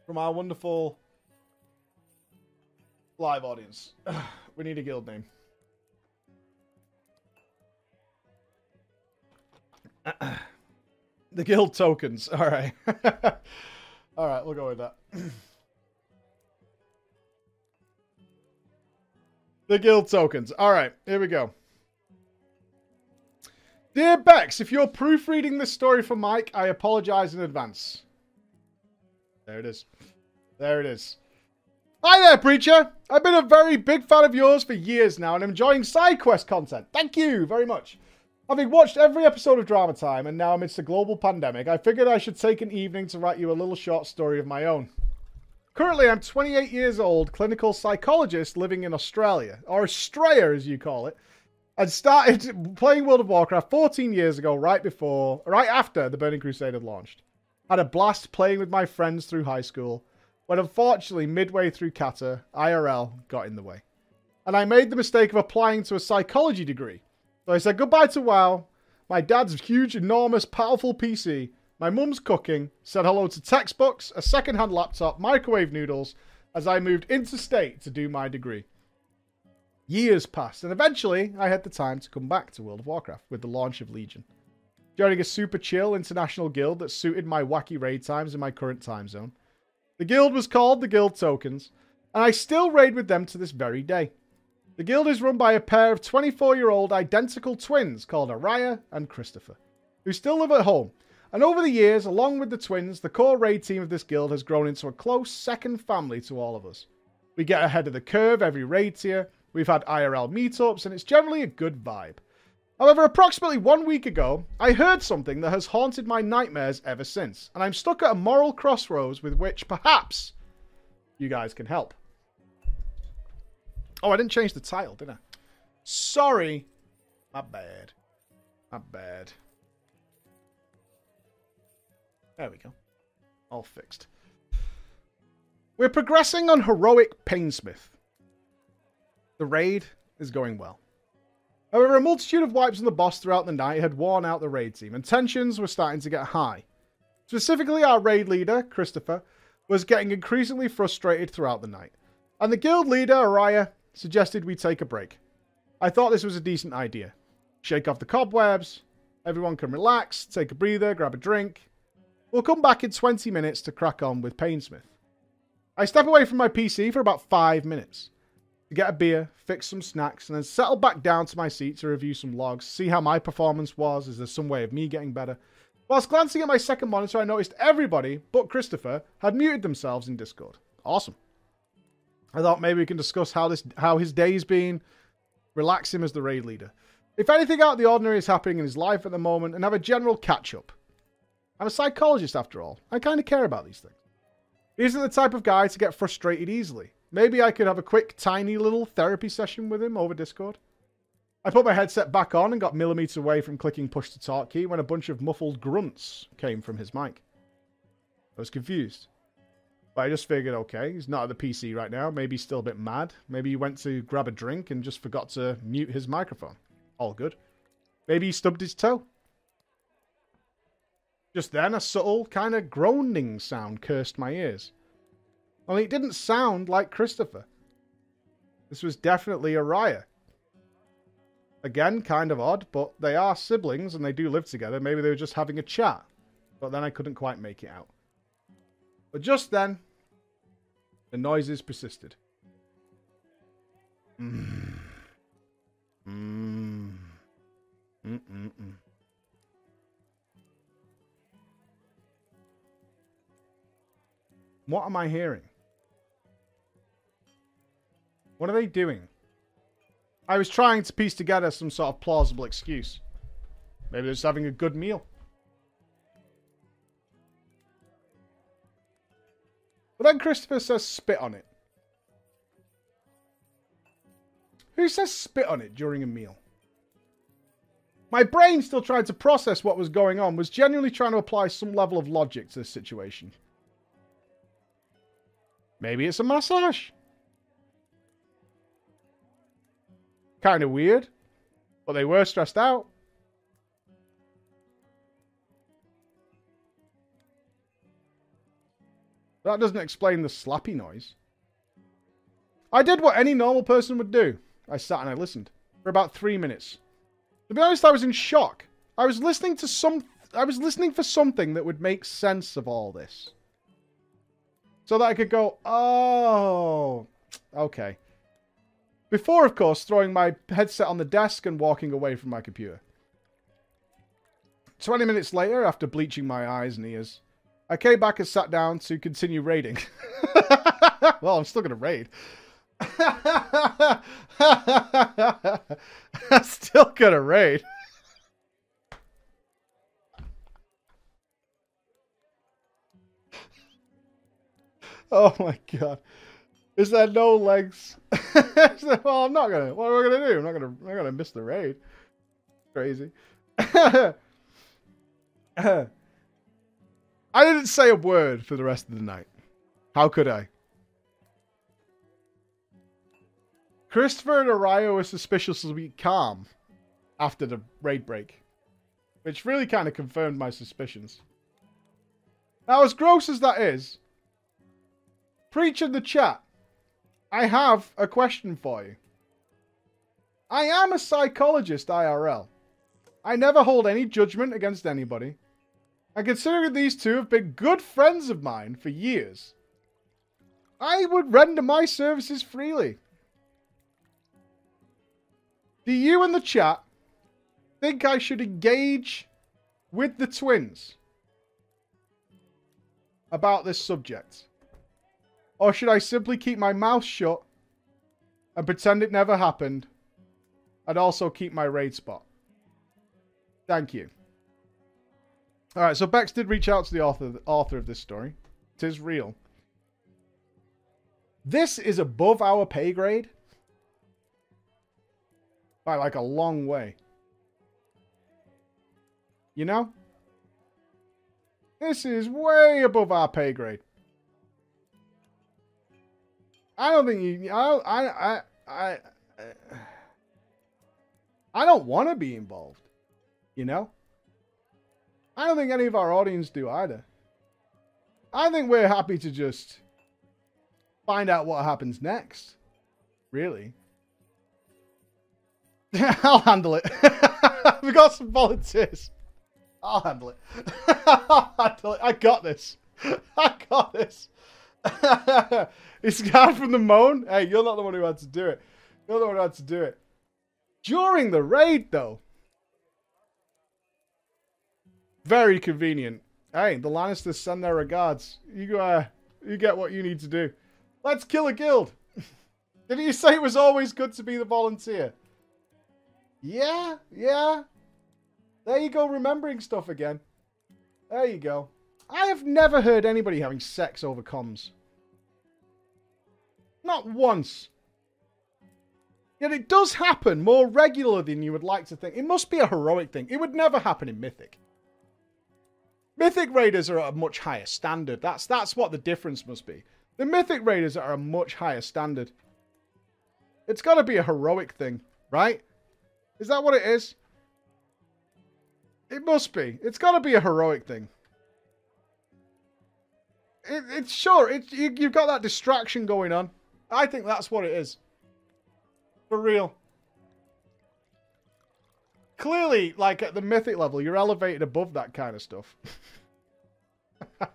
from our wonderful live audience. *sighs* we need a guild name. *clears throat* the guild tokens. All right. *laughs* All right, we'll go with that. *clears throat* the guild tokens. All right, here we go. Dear Bex, if you're proofreading this story for Mike, I apologize in advance. There it is. There it is. Hi there, Preacher! I've been a very big fan of yours for years now and I'm enjoying side quest content. Thank you very much. Having watched every episode of Drama Time and now amidst a global pandemic, I figured I should take an evening to write you a little short story of my own. Currently, I'm 28 years old, clinical psychologist living in Australia, or Australia as you call it. I started *laughs* playing World of Warcraft 14 years ago, right before, right after the Burning Crusade had launched. Had a blast playing with my friends through high school, but unfortunately, midway through Cata, IRL got in the way. And I made the mistake of applying to a psychology degree so I said goodbye to WoW, my dad's huge, enormous, powerful PC, my mum's cooking, said hello to textbooks, a second-hand laptop, microwave noodles, as I moved interstate to do my degree. Years passed, and eventually I had the time to come back to World of Warcraft with the launch of Legion. Joining a super chill international guild that suited my wacky raid times in my current time zone. The guild was called the Guild Tokens, and I still raid with them to this very day. The guild is run by a pair of 24 year old identical twins called Araya and Christopher, who still live at home. And over the years, along with the twins, the core raid team of this guild has grown into a close second family to all of us. We get ahead of the curve every raid tier, we've had IRL meetups, and it's generally a good vibe. However, approximately one week ago, I heard something that has haunted my nightmares ever since, and I'm stuck at a moral crossroads with which perhaps you guys can help. Oh, I didn't change the title, did I? Sorry. My bad. My bad. There we go. All fixed. We're progressing on Heroic Painsmith. The raid is going well. However, a multitude of wipes on the boss throughout the night had worn out the raid team, and tensions were starting to get high. Specifically, our raid leader, Christopher, was getting increasingly frustrated throughout the night, and the guild leader, Araya, suggested we take a break. I thought this was a decent idea. Shake off the cobwebs, everyone can relax, take a breather, grab a drink. We'll come back in 20 minutes to crack on with Painsmith. I step away from my PC for about 5 minutes to get a beer, fix some snacks, and then settle back down to my seat to review some logs, see how my performance was, is there some way of me getting better. Whilst glancing at my second monitor, I noticed everybody but Christopher had muted themselves in Discord. Awesome. I thought maybe we can discuss how this how his day's been, relax him as the raid leader. If anything out of the ordinary is happening in his life at the moment, and have a general catch up. I'm a psychologist after all. I kind of care about these things. He isn't the type of guy to get frustrated easily. Maybe I could have a quick, tiny little therapy session with him over Discord. I put my headset back on and got millimeters away from clicking push to talk key when a bunch of muffled grunts came from his mic. I was confused. But I just figured, okay, he's not at the PC right now. Maybe he's still a bit mad. Maybe he went to grab a drink and just forgot to mute his microphone. All good. Maybe he stubbed his toe. Just then, a subtle, kind of groaning sound cursed my ears. Only it didn't sound like Christopher. This was definitely Araya. Again, kind of odd, but they are siblings and they do live together. Maybe they were just having a chat. But then I couldn't quite make it out. But just then, the noises persisted. Mm. Mm. Mm-mm-mm. What am I hearing? What are they doing? I was trying to piece together some sort of plausible excuse. Maybe they're just having a good meal. But then Christopher says spit on it. Who says spit on it during a meal? My brain, still trying to process what was going on, was genuinely trying to apply some level of logic to this situation. Maybe it's a massage. Kind of weird. But they were stressed out. That doesn't explain the slappy noise. I did what any normal person would do. I sat and I listened for about three minutes. To be honest, I was in shock. I was listening to some. I was listening for something that would make sense of all this, so that I could go, "Oh, okay." Before, of course, throwing my headset on the desk and walking away from my computer. 20 minutes later, after bleaching my eyes and ears, I came back and sat down to continue raiding. *laughs* well, I'm still going to raid. I'm *laughs* still going to raid. *laughs* oh my god. Is there no legs? well, I'm not gonna. What am I gonna do? I'm not gonna. I'm gonna miss the raid. Crazy. I didn't say a word for the rest of the night. How could I? Christopher and Araya were suspiciously calm after the raid break, which really kind of confirmed my suspicions. Now, as gross as that is, preach in the chat I have a question for you. I am a psychologist IRL. I never hold any judgment against anybody. And considering these two have been good friends of mine for years, I would render my services freely. Do you in the chat think I should engage with the twins about this subject? Or should I simply keep my mouth shut and pretend it never happened and also keep my raid spot? Thank you. All right, so Bex did reach out to the author, author of this story. It is real. This is above our pay grade by like a long way. You know? This is way above our pay grade. I don't think you. I. I. I. I, I don't want to be involved. You know. I don't think any of our audience do either. I think we're happy to just find out what happens next. Really. *laughs* I'll handle it. *laughs* we got some volunteers. I'll handle it. *laughs* I'll handle it. I got this. I got this. it's guy from the moan. Hey, you're not the one who had to do it. You're the one who had to do it. During the raid, though. Very convenient. Hey, the Lannisters send their regards. You uh, you get what you need to do. Let's kill a guild. *laughs* Didn't you say it was always good to be the volunteer? Yeah, yeah. There you go, remembering stuff again. There you go. I have never heard anybody having sex over comms. Not once. Yet it does happen more regular than you would like to think. It must be a heroic thing. It would never happen in Mythic. Mythic Raiders are at a much higher standard. That's that's what the difference must be. The Mythic Raiders are a much higher standard. It's got to be a heroic thing, right? Is that what it is? It must be. It's got to be a heroic thing. It, it's sure. You, you've got that distraction going on. I think that's what it is. For real. Clearly, like at the mythic level, you're elevated above that kind of stuff. *laughs*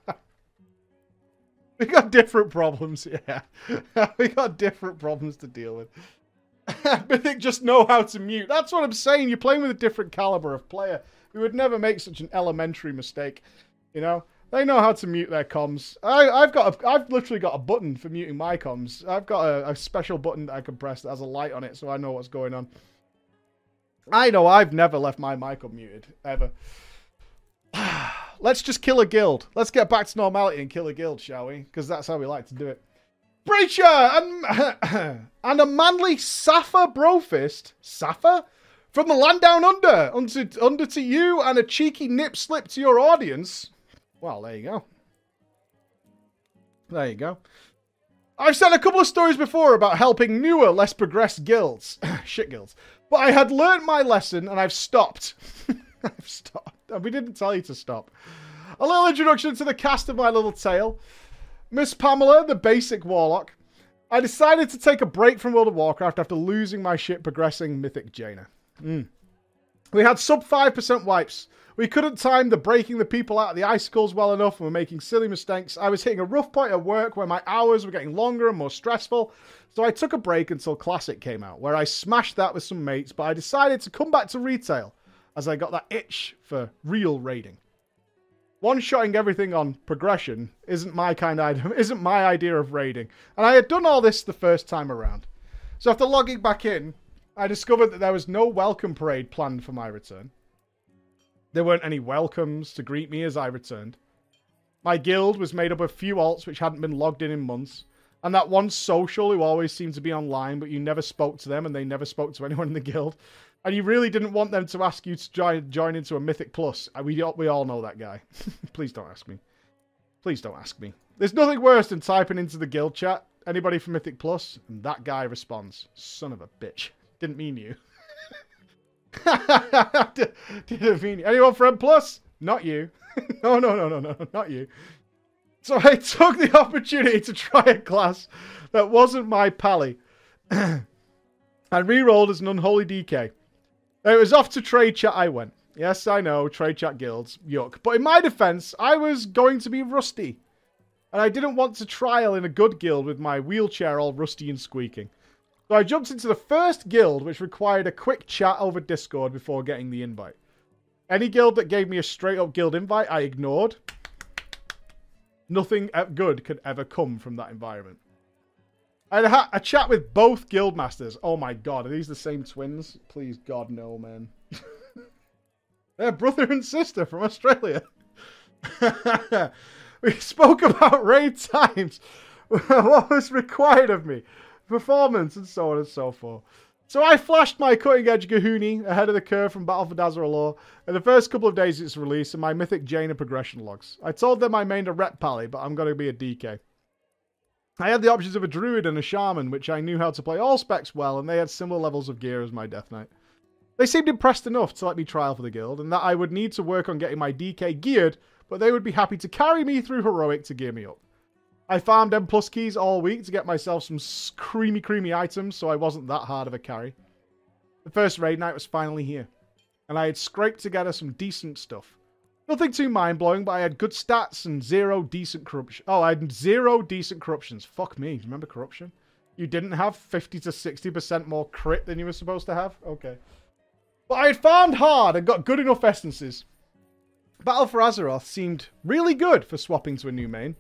we got different problems, yeah. *laughs* we got different problems to deal with. *laughs* Mythic just know how to mute. That's what I'm saying. You're playing with a different caliber of player. We would never make such an elementary mistake. You know, they know how to mute their comms. I, I've got, a, I've literally got a button for muting my comms. I've got a, a special button that I can press that has a light on it, so I know what's going on. I know I've never left my mic unmuted ever. *sighs* Let's just kill a guild. Let's get back to normality and kill a guild, shall we? Because that's how we like to do it. Breacher and *coughs* and a manly Safa Brofist. Safa? From the land down under, under, under to you, and a cheeky nip slip to your audience. Well, there you go. There you go. I've said a couple of stories before about helping newer, less progressed guilds. *clears throat* Shit guilds. But I had learnt my lesson and I've stopped. *laughs* I've stopped. We didn't tell you to stop. A little introduction to the cast of my little tale. Miss Pamela, the basic warlock. I decided to take a break from World of Warcraft after losing my shit progressing Mythic Jaina. Mm. We had sub 5% wipes. We couldn't time the breaking the people out of the icicles well enough and were making silly mistakes. I was hitting a rough point at work where my hours were getting longer and more stressful. So I took a break until Classic came out, where I smashed that with some mates, but I decided to come back to retail as I got that itch for real raiding. One-shotting everything on progression isn't my kind of *laughs* isn't my idea of raiding, and I had done all this the first time around. So after logging back in, I discovered that there was no welcome parade planned for my return. There weren't any welcomes to greet me as I returned. My guild was made up of a few alts which hadn't been logged in in months, and that one social who always seemed to be online, but you never spoke to them and they never spoke to *laughs* anyone in the guild. And you really didn't want them to ask you to join, join into a Mythic Plus. Uh, we, we all know that guy. *laughs* Please don't ask me. Please don't ask me. There's nothing worse than typing into the guild chat, anybody from Mythic Plus, and that guy responds, son of a bitch. Didn't mean you. *laughs* *laughs* Didn't mean. Anyone Plus? Not you. *laughs* no, no, no, no, no, not you. So I *laughs* took the opportunity to try a class that wasn't my pally. *clears throat* I re-rolled as an unholy DK. It was off to trade chat I went. Yes, I know, trade chat guilds, yuck. But in my defense, I was going to be rusty. And I didn't want to trial in a good guild with my wheelchair all rusty and squeaking. So I jumped into the first guild, which required a quick chat over Discord before getting the invite. Any guild that gave me a straight up guild invite, I ignored. Nothing good could ever come from that environment. I had a, chat with both guild masters. Oh my god, are these the same twins? Please, God, no, man. *laughs* They're brother and sister from Australia. *laughs* we spoke about raid times, *laughs* what was required of me, performance, and so on and so forth. So I flashed my cutting edge Gahuni ahead of the curve from Battle for Dazar'alor in the first couple of days of its release and my mythic Jaina progression logs. I told them I mained a ret pally, but I'm going to be a DK. I had the options of a druid and a shaman, which I knew how to play all specs well, and they had similar levels of gear as my Death Knight. They seemed impressed enough to let me trial for the guild, and that I would need to work on getting my DK geared, but they would be happy to carry me through heroic to gear me up. I farmed M plus keys all week to get myself some creamy, creamy items, so I wasn't that hard of a carry. The first raid night was finally here, and I had scraped together some decent stuff. Nothing too mind blowing, but I had good stats and zero decent corruption. Oh, I had zero decent corruptions. Fuck me. Remember corruption? You didn't have 50 to 60% more crit than you were supposed to have? Okay. But I had farmed hard and got good enough essences. Battle for Azeroth seemed really good for swapping to a new main.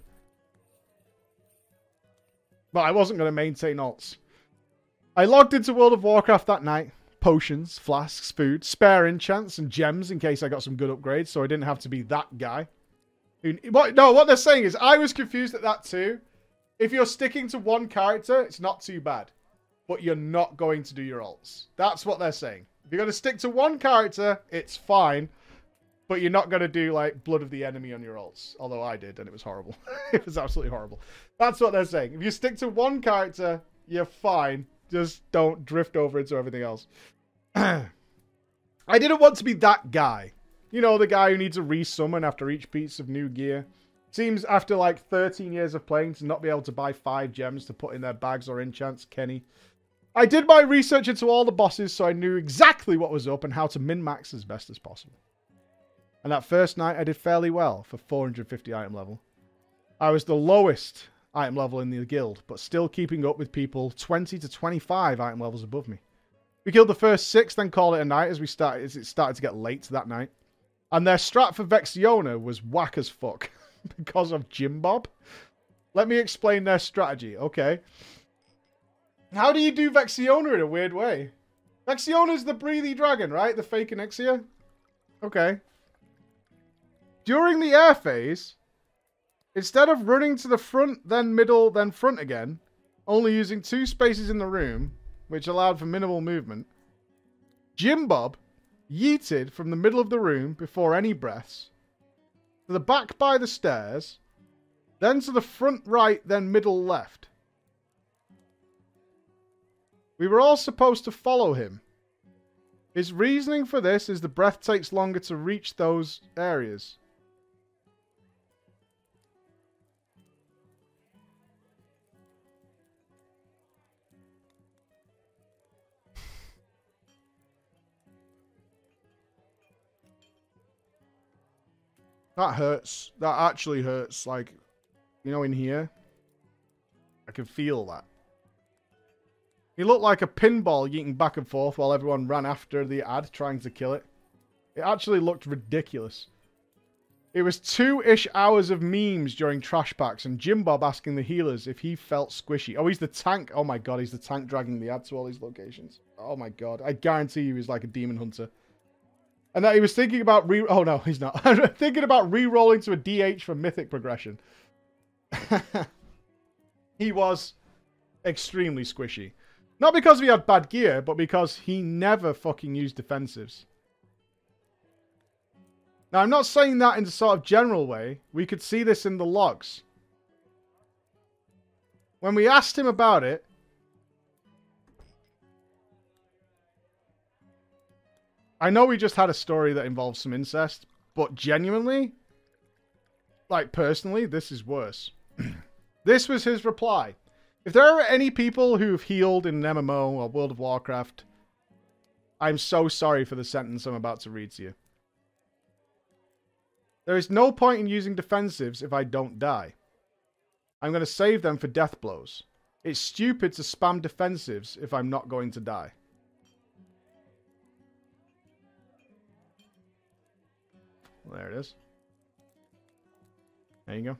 But I wasn't going to maintain alts. I logged into World of Warcraft that night, potions, flasks, food, spare enchants, and gems in case I got some good upgrades, so I didn't have to be that guy. What, no, what they're saying is, I was confused at that too. If you're sticking to one character, it's not too bad. But you're not going to do your alts. That's what they're saying. If you're going to stick to one character, it's fine. But you're not going to do, like, Blood of the Enemy on your alts. Although I did, and it was horrible. *laughs* it was absolutely horrible. That's what they're saying. If you stick to one character, you're fine. Just don't drift over into everything else. *clears throat* I didn't want to be that guy. You know, the guy who needs a resummon after each piece of new gear. Seems after like 13 years of playing to not be able to buy five gems to put in their bags or enchants, Kenny. I did my research into all the bosses so I knew exactly what was up and how to min-max as best as possible. And that first night I did fairly well for 450 item level. I was the lowest item level in the guild, but still keeping up with people 20 to 25 item levels above me. We killed the first six, then called it a night as we started as it started to get late that night. And their strat for Vexiona was whack as fuck *laughs* because of Jim Bob. Let me explain their strategy, okay? How do you do Vexiona in a weird way? Vexiona's the breathy dragon, right? The fake Onyxia? Okay. During the air phase, Instead of running to the front, then middle, then front again, only using two spaces in the room, which allowed for minimal movement, Jim Bob yeeted from the middle of the room before any breaths, to the back by the stairs, then to the front right, then middle left. We were all supposed to follow him. His reasoning for this is the breath takes longer to reach those areas. That hurts. That actually hurts. Like, you know, in here. I can feel that. He looked like a pinball yeeting back and forth while everyone ran after the ad trying to kill it. It actually looked ridiculous. It was two-ish hours of memes during trash packs and Jim Bob asking the healers if he felt squishy. Oh, he's the tank. Oh my god, he's the tank dragging the ad to all these locations. Oh my god. I guarantee you he's like a demon hunter. And that he was thinking about re- Oh no, he's not. *laughs* thinking about re-rolling to a DH for mythic progression. *laughs* he was extremely squishy. Not because he had bad gear, but because he never fucking used defensives. Now, I'm not saying that in a sort of general way. We could see this in the logs. When we asked him about it, I know we just had a story that involves some incest, but genuinely, like personally, this is worse. *clears throat* this was his reply. If there are any people who've healed in an MMO or World of Warcraft, I'm so sorry for the sentence I'm about to read to you. There is no point in using defensives if I don't die. I'm going to save them for death blows. It's stupid to spam defensives if I'm not going to die. There it is. There you go.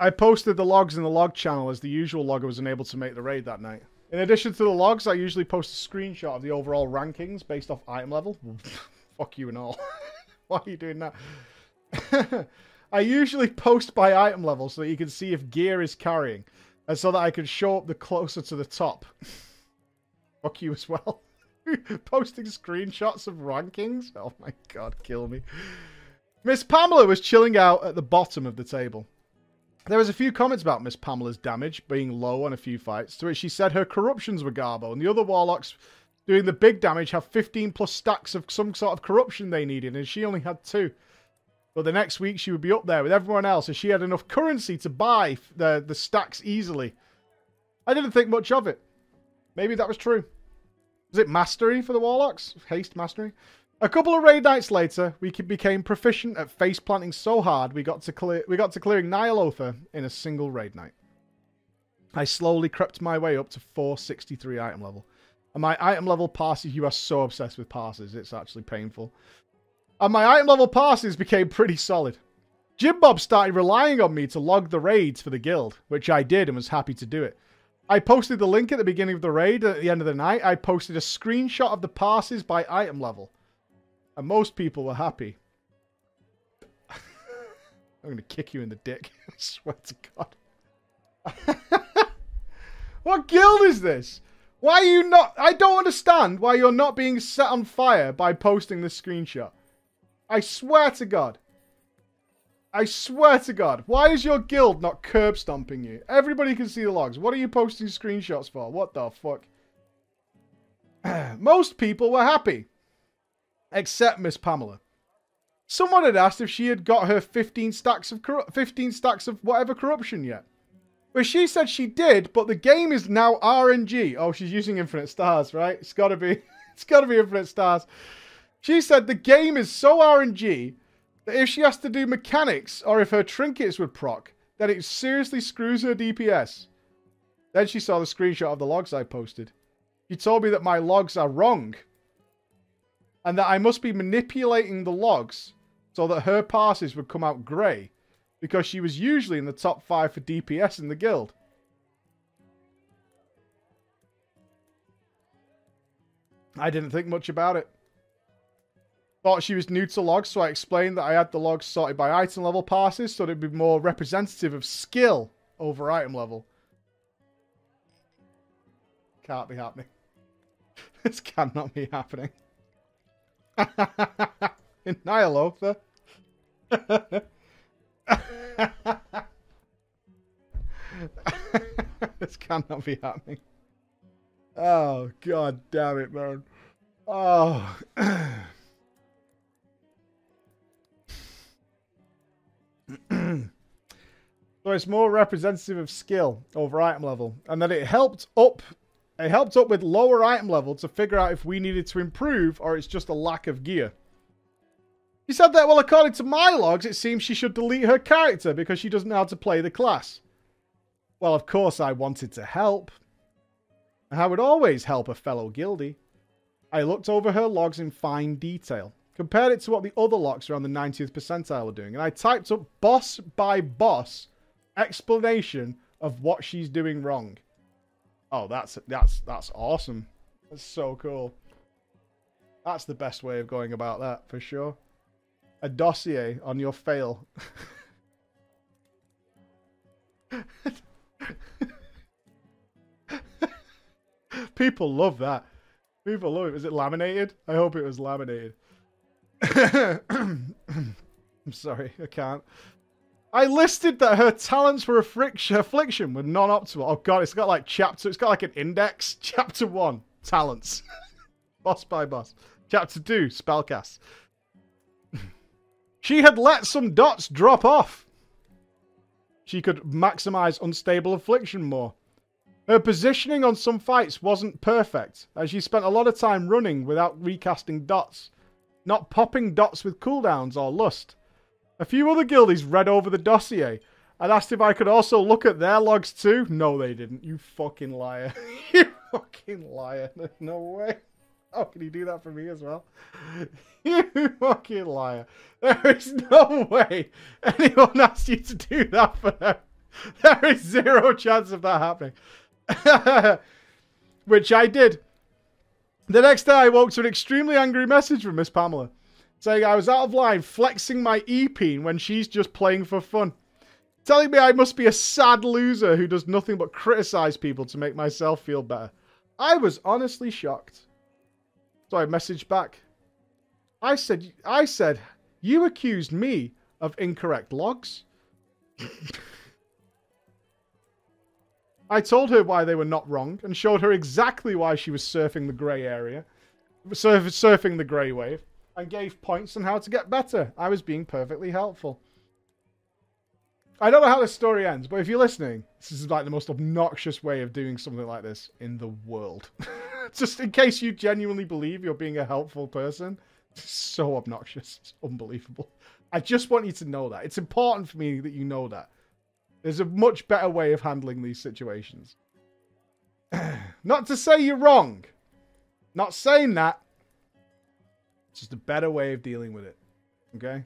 I posted the logs in the log channel as the usual logger was unable to make the raid that night. In addition to the logs, I usually post a screenshot of the overall rankings based off item level. *laughs* Fuck you and all. *laughs* Why are you doing that? *laughs* I usually post by item level so that you can see if gear is carrying. And so that I can show up the closer to the top. Fuck you as well. *laughs* Posting screenshots of rankings? Oh my god, kill me. Miss Pamela was chilling out at the bottom of the table. There was a few comments about Miss Pamela's damage being low on a few fights, to which she said her corruptions were garbo, and the other warlocks doing the big damage have 15 plus stacks of some sort of corruption they needed, and she only had two. But the next week she would be up there with everyone else, and she had enough currency to buy the, the stacks easily. I didn't think much of it. Maybe that was true. Was it mastery for the warlocks? Haste mastery? A couple of raid nights later, we became proficient at face planting so hard we got to clear we got to clearing Ny'alotha in a single raid night. I slowly crept my way up to 463 item level. And my item level parses, you are so obsessed with parses, it's actually painful. And my item level parses became pretty solid. Jim Bob started relying on me to log the raids for the guild, which I did and was happy to do it. I posted the link at the beginning of the raid, and at the end of the night, I posted a screenshot of the parses by item level. And most people were happy. *laughs* I'm going to kick you in the dick. *laughs* I swear to God. *laughs* what guild is this? Why are you not... I don't understand why you're not being set on fire by posting this screenshot. I swear to God. I swear to God. Why is your guild not curb stomping you? Everybody can see the logs. What are you posting screenshots for? What the fuck? *clears throat* Most people were happy except Miss Pamela. Someone had asked if she had got her 15 stacks of 15 stacks of whatever corruption yet. Well, she said she did, but the game is now RNG. Oh, she's using infinite stars, right? It's got to be *laughs* it's got to be infinite stars. She said the game is so RNG that if she has to do mechanics or if her trinkets would proc, then it seriously screws her DPS. Then she saw the screenshot of the logs I posted. She told me that my logs are wrong and that I must be manipulating the logs so that her parses would come out grey because she was usually in the top 5 for DPS in the guild. I didn't think much about it. Thought she was new to logs, so I explained that I had the logs sorted by item level parses so it'd be more representative of skill over item level. Can't be happening. *laughs* this cannot be happening. *laughs* In Ny'alotha. *laughs* this cannot be happening. Oh, god damn it, man. Oh. *clears throat* so it's more representative of skill over item level. And that it helped up it helped up with lower item level to figure out if we needed to improve or it's just a lack of gear. He said that, well, according to my logs, it seems she should delete her character because she doesn't know how to play the class. Well, of course, I wanted to help. I would always help a fellow guildie. I looked over her logs in fine detail, compared it to what the other locks around the 90th percentile were doing, and I typed up boss by boss explanation of what she's doing wrong. Oh, that's that's that's awesome. That's so cool. That's the best way of going about that for sure. A dossier on your fail. *laughs* People love that. People love it. Was it laminated? I hope it was laminated. *coughs* I'm sorry, I can't. I listed that her talents for affliction, were non-optimal. Oh god, it's got like chapter, it's got like an index. *laughs* Chapter one, talents. *laughs* boss by boss. Chapter two, spellcast. she had let some dots drop off. She could maximize unstable affliction more. Her positioning on some fights wasn't perfect, as she spent a lot of time running without recasting dots, not popping dots with cooldowns or lust. A few other guildies read over the dossier and asked if I could also look at their logs too. No, they didn't. You fucking liar. *laughs* you fucking liar. There's *laughs* no way. How can you do that for me as well? *laughs* you fucking liar. There is no way anyone asked you to do that for them. There is zero chance of that happening. Which I did. The next day, I woke to an extremely angry message from Miss Pamela saying I was out of line flexing my e-peen when she's just playing for fun. Telling me I must be a sad loser who does nothing but criticize people to make myself feel better. I was honestly shocked. So I messaged back. I said, I said, you accused me of incorrect logs. *laughs* I told her why they were not wrong and showed her exactly why she was surfing the grey area, surf, surfing the grey wave, and gave points on how to get better. I was being perfectly helpful. I don't know how this story ends, but if you're listening, this is like the most obnoxious way of doing something like this in the world. *laughs* Just in case you genuinely believe you're being a helpful person. It's so obnoxious. It's unbelievable. I just want you to know that. It's important for me that you know that. There's a much better way of handling these situations. *clears throat* Not to say you're wrong. Not saying that. It's just a better way of dealing with it. Okay?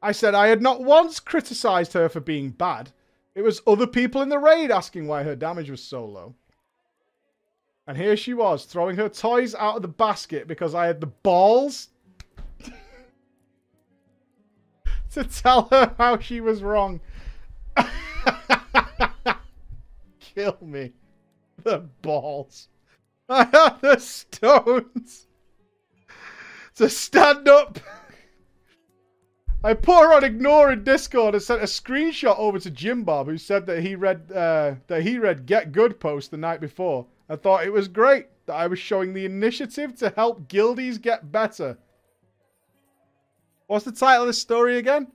I said I had not once criticized her for being bad. It was other people in the raid asking why her damage was so low. And here she was, throwing her toys out of the basket because I had the balls to tell her how she was wrong. *laughs* Kill me. The balls. I had the stones to stand up. I put her on ignore in Discord and sent a screenshot over to Jim Bob, who said that he read uh, that he read Get Good post the night before and thought it was great that I was showing the initiative to help guildies get better. What's the title of this story again?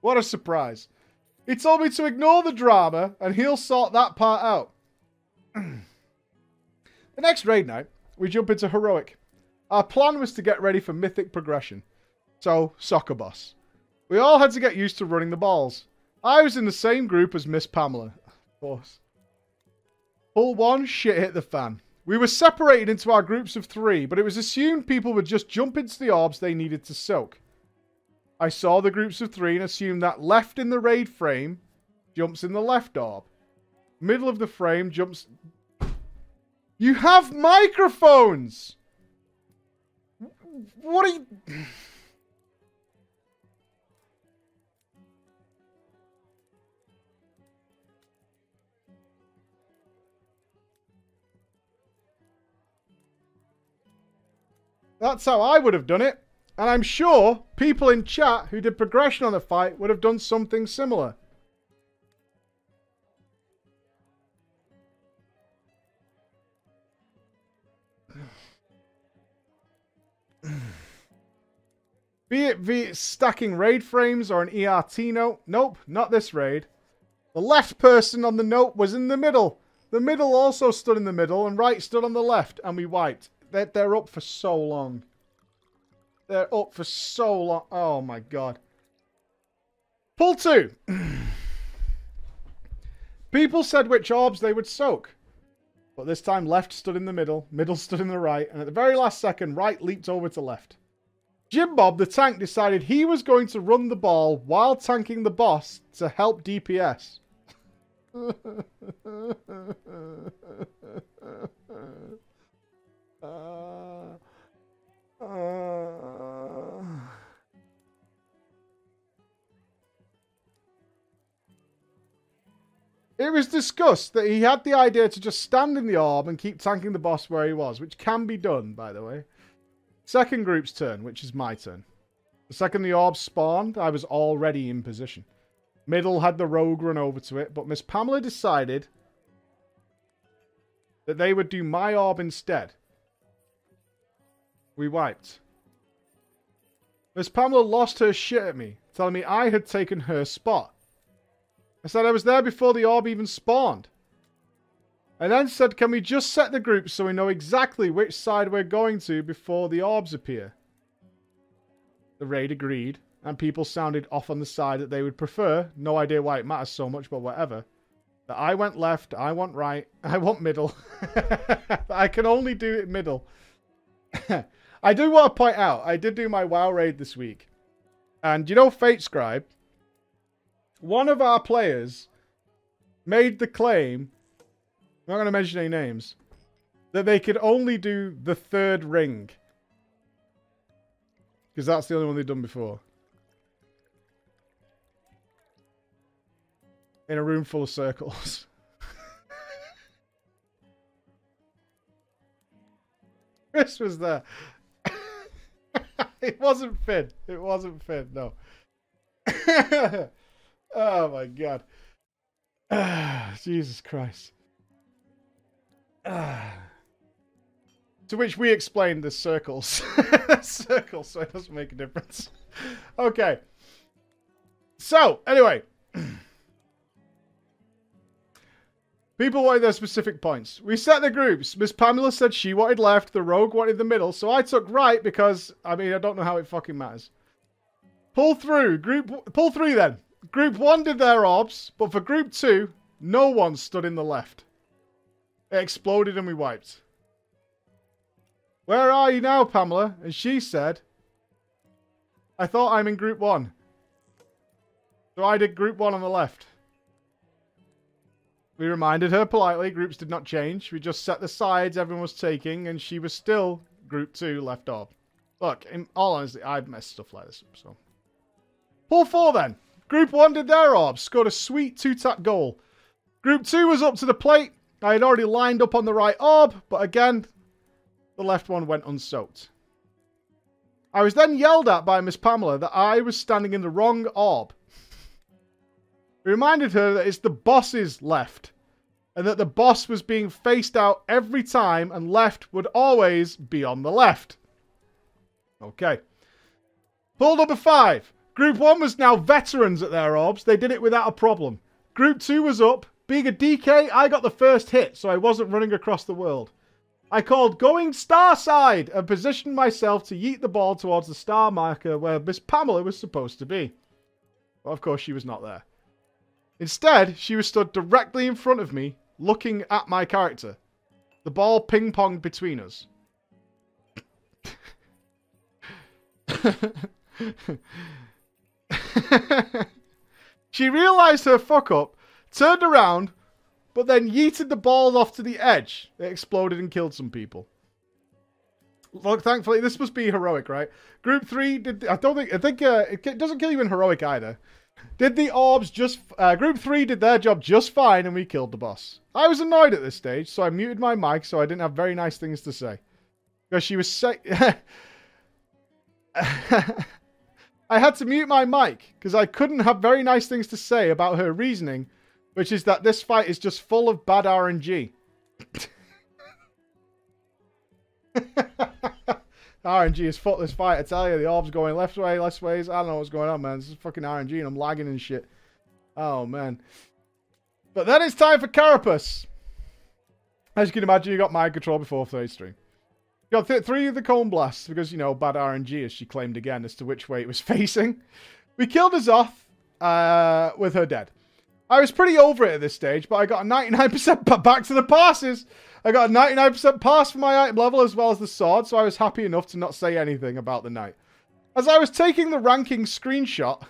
What a surprise. He told me to ignore the drama and he'll sort that part out. *clears throat* the next raid night, we jump into Heroic. Our plan was to get ready for Mythic progression. So, Soccer Boss. We all had to get used to running the balls. I was in the same group as Miss Pamela. Of course. Full one, shit hit the fan. We were separated into our groups of three, but it was assumed people would just jump into the orbs they needed to soak. I saw the groups of three and assumed that left in the raid frame jumps in the left orb. Middle of the frame jumps... You have microphones! What are you... That's how I would have done it. And I'm sure people in chat who did progression on the fight would have done something similar. *sighs* Be it, be stacking raid frames or an ERT note. Nope, not this raid. The left person on the note was in the middle. The middle also stood in the middle and right stood on the left and we wiped. They're, they're up for so long. They're up for so long. Oh my god. Pull two. *clears throat* People said which orbs they would soak. But this time left stood in the middle, middle stood in the right, and at the very last second, right leaped over to left. Jim Bob, the tank, decided he was going to run the ball while tanking the boss to help DPS. *laughs* uh, uh... It was discussed that he had the idea to just stand in the orb and keep tanking the boss where he was, which can be done, by the way. Second group's turn, which is my turn. The second the orb spawned, I was already in position. Middle had the rogue run over to it, but Miss Pamela decided that they would do my orb instead. We wiped. Miss Pamela lost her shit at me, telling me I had taken her spot. I said I was there before the orb even spawned. I then said, can we just set the group so we know exactly which side we're going to before the orbs appear? The raid agreed, and people sounded off on the side that they would prefer. No idea why it matters so much, but whatever. That I went left, I want right, *laughs* I want middle. *laughs* I can only do it middle. *laughs* I do want to point out, I did do my WoW raid this week. And you know Fatescribe? One of our players made the claim, I'm not going to mention any names, that they could only do the third ring. Because that's the only one they've done before. In a room full of circles. *laughs* Chris was there. *laughs* it wasn't Finn. It wasn't Finn, no. *laughs* oh my god. *sighs* Jesus Christ. *sighs* to which we explained the circles. *laughs* circles, so it doesn't make a difference. Okay. So, anyway. *clears throat* People wanted their specific points. We set the groups. Miss Pamela said she wanted left, the rogue wanted the middle, so I took right because, I mean, I don't know how it fucking matters. Pull through. Group Pull three then. Group one did their orbs, but for group two, no one stood in the left. It exploded and we wiped. Where are you now, Pamela? And she said, I thought I'm in group one. So I did group one on the left. We reminded her politely groups did not change. We just set the sides everyone was taking, and she was still group two left off. Look, in all honesty, I've messed stuff like this up, so. Pull four then. Group one did their orbs, scored a sweet two-tap goal. Group two was up to the plate. I had already lined up on the right orb, but again, the left one went unsoaked. I was then yelled at by Miss Pamela that I was standing in the wrong orb reminded her that it's the boss's left, and that the boss was being faced out every time, and left would always be on the left. Okay. Pull number five. Group one was now veterans at their orbs. They did it without a problem. Group two was up. Being a DK, I got the first hit, so I wasn't running across the world. I called going star side and positioned myself to yeet the ball towards the star marker where Miss Pamela was supposed to be. But of course, she was not there. Instead, she was stood directly in front of me, looking at my character. The ball ping ponged between us. she realised her fuck up, turned around, but then yeeted the ball off to the edge. It exploded and killed some people. Look, thankfully, this must be heroic, right? Group three did. I don't think. I think uh, it doesn't kill you in heroic either. Did the orbs just... Uh, group 3 did their job just fine and we killed the boss. I was annoyed at this stage, so I muted my mic so I didn't have very nice things to say. Because she was say... *laughs* I had to mute my mic because I couldn't have very nice things to say about her reasoning, which is that this fight is just full of bad RNG. *laughs* RNG is foot this fight. I tell you, the orb's going left way, left ways. I don't know what's going on, man. This is fucking RNG and I'm lagging and shit. Oh, man. But then it's time for Carapace. As you can imagine, you got mind control before third stream. You got th three of the cone blasts because, you know, bad RNG, as she claimed again, as to which way it was *laughs* facing. We killed N'Zoth uh, with her dead. I was pretty over it at this stage, but I got a 99% *laughs* back to the parses. I got a 99% parse for my item level as well as the sword, so I was happy enough to not say anything about the night. As I was taking the ranking screenshot...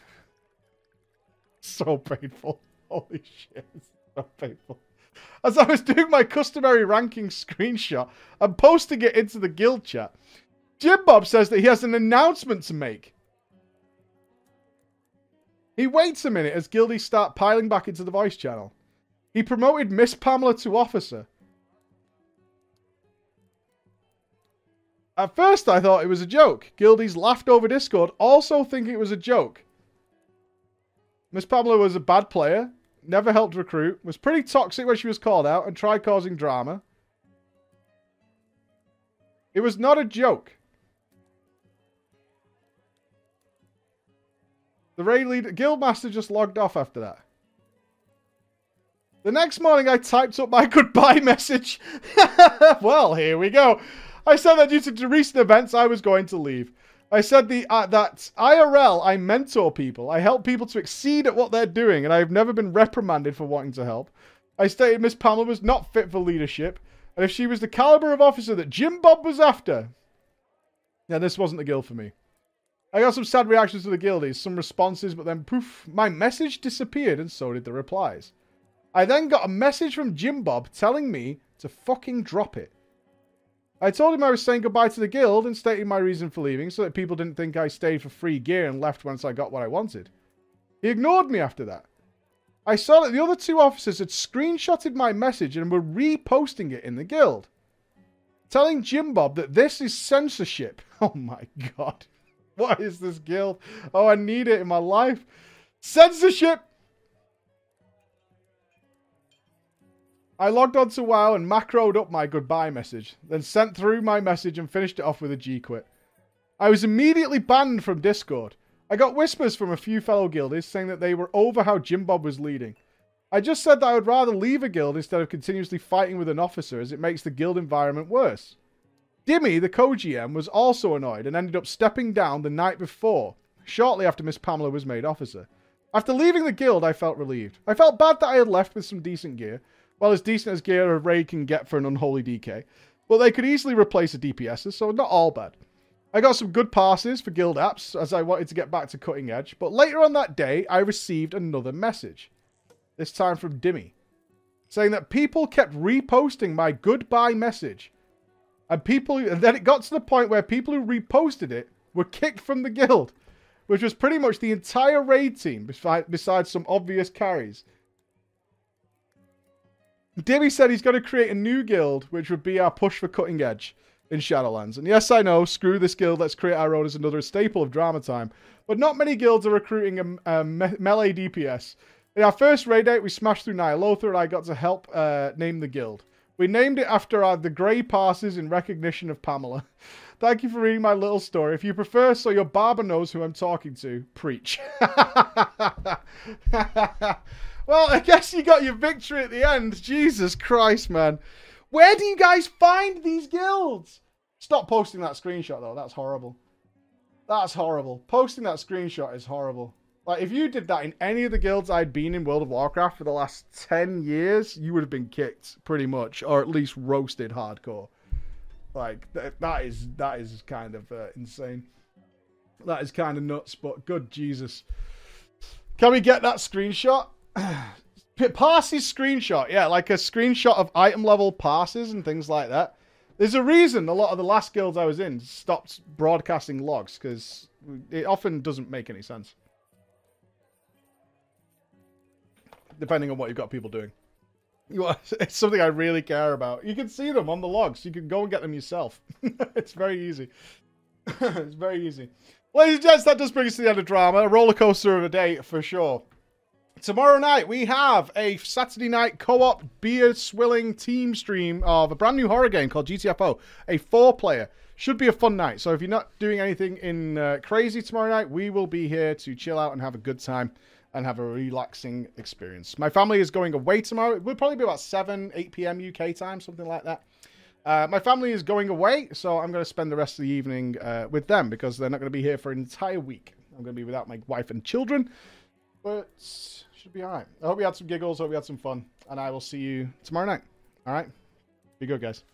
*laughs* so painful. Holy shit, so painful. As I was doing my customary ranking screenshot and posting it into the guild chat, Jim Bob says that he has an announcement to make. He waits a minute as guildies start piling back into the voice channel. He promoted Miss Pamela to officer At first, I thought it was a joke. Guildies laughed over Discord, also thinking it was a joke. Miss Pamela was a bad player, never helped recruit, was pretty toxic when she was called out, and tried causing drama. It was not a joke. The raid leader, Guildmaster just logged off after that. The next morning, I typed up my *laughs* goodbye message. *laughs* well, here we go. I said that due to recent events, I was going to leave. I said the uh, that IRL, I mentor people. I help people to exceed at what they're doing, and I have never been reprimanded for wanting to help. I stated Miss Pamela was not fit for leadership, and if she was the caliber of officer that Jim Bob was after, yeah, this wasn't the guild for me. I got some sad reactions to the guildies, some responses, but then poof, my message disappeared, and so did the replies. I then got a message from Jim Bob telling me to fucking drop it. I told him I was saying goodbye to the guild and stating my reason for leaving so that people didn't think I stayed for free gear and left once I got what I wanted. He ignored me after that. I saw that the other two officers had screenshotted my message and were reposting it in the guild. Telling Jim Bob that this is censorship. *laughs* Oh my god. What is this guild? Oh, I need it in my life. Censorship! I logged on to WoW and macroed up my goodbye message, then sent through my message and finished it off with a G quit. I was immediately banned from Discord. I got whispers from a few fellow guildies saying that they were over how Jim Bob was leading. I just said that I would rather leave a guild instead of continuously fighting with an officer as it makes the guild environment worse. Dimmy, the co-GM, was also annoyed and ended up stepping down the night before, shortly after Miss Pamela was made officer. After leaving the guild, I felt relieved. I felt bad that I had left with some decent gear, well, as decent as gear a raid can get for an unholy DK. But they could easily replace the DPSs, so not all bad. I got some good parses for guild apps as I wanted to get back to cutting edge, but later on that day, I received another message. This time from Dimmy, saying that people kept reposting my goodbye message. And people, and then it got to the point where people who reposted it were kicked from the guild, which was pretty much the entire raid team, besides some obvious carries. Dimmy said he's going to create a new guild, which would be our push for cutting edge in Shadowlands. And yes, I know, screw this guild, let's create our own as another staple of drama time. But not many guilds are recruiting a, a me melee DPS. In our first raid out, we smashed through Ny'alotha and I got to help uh, name the guild. We named it after our, the grey parses in recognition of Pamela. *laughs* Thank you for reading my little story. If you prefer, so your barber knows who I'm talking to, preach. *laughs* Well, I guess you got your victory at the end. Jesus Christ, man. Where do you guys find these guilds? Stop posting that screenshot, though. That's horrible. That's horrible. Posting that screenshot is horrible. Like, if you did that in any of the guilds I'd been in World of Warcraft for the last 10 years, you would have been kicked, pretty much. Or at least roasted hardcore. Like, th that is that is kind of uh, insane. That is kind of nuts, but good Jesus. Can we get that screenshot? *sighs* parses screenshot, yeah, like a screenshot of item level parses and things like that. There's a reason a lot of the last guilds I was in stopped broadcasting logs because it often doesn't make any sense. Depending on what you've got people doing. *laughs* It's something I really care about. You can see them on the logs. You can go and get them yourself. *laughs* it's very easy. *laughs* it's very easy. Ladies and gents, that does bring us to the end of drama. A roller coaster of a day for sure. Tomorrow night, we have a Saturday night co op beer swilling team stream of a brand new horror game called GTFO, a four player. Should be a fun night. So if you're not doing anything in uh, crazy tomorrow night, we will be here to chill out and have a good time and have a relaxing experience. My family is going away tomorrow. It will probably be about 7, 8 p.m. UK time, something like that. Uh, my family is going away, so I'm going to spend the rest of the evening uh, with them because they're not going to be here for an entire week. I'm going to be without my wife and children. But should be all right. I hope you had some giggles. I Hope you had some fun. And I will see you tomorrow night. All right? Be good, guys.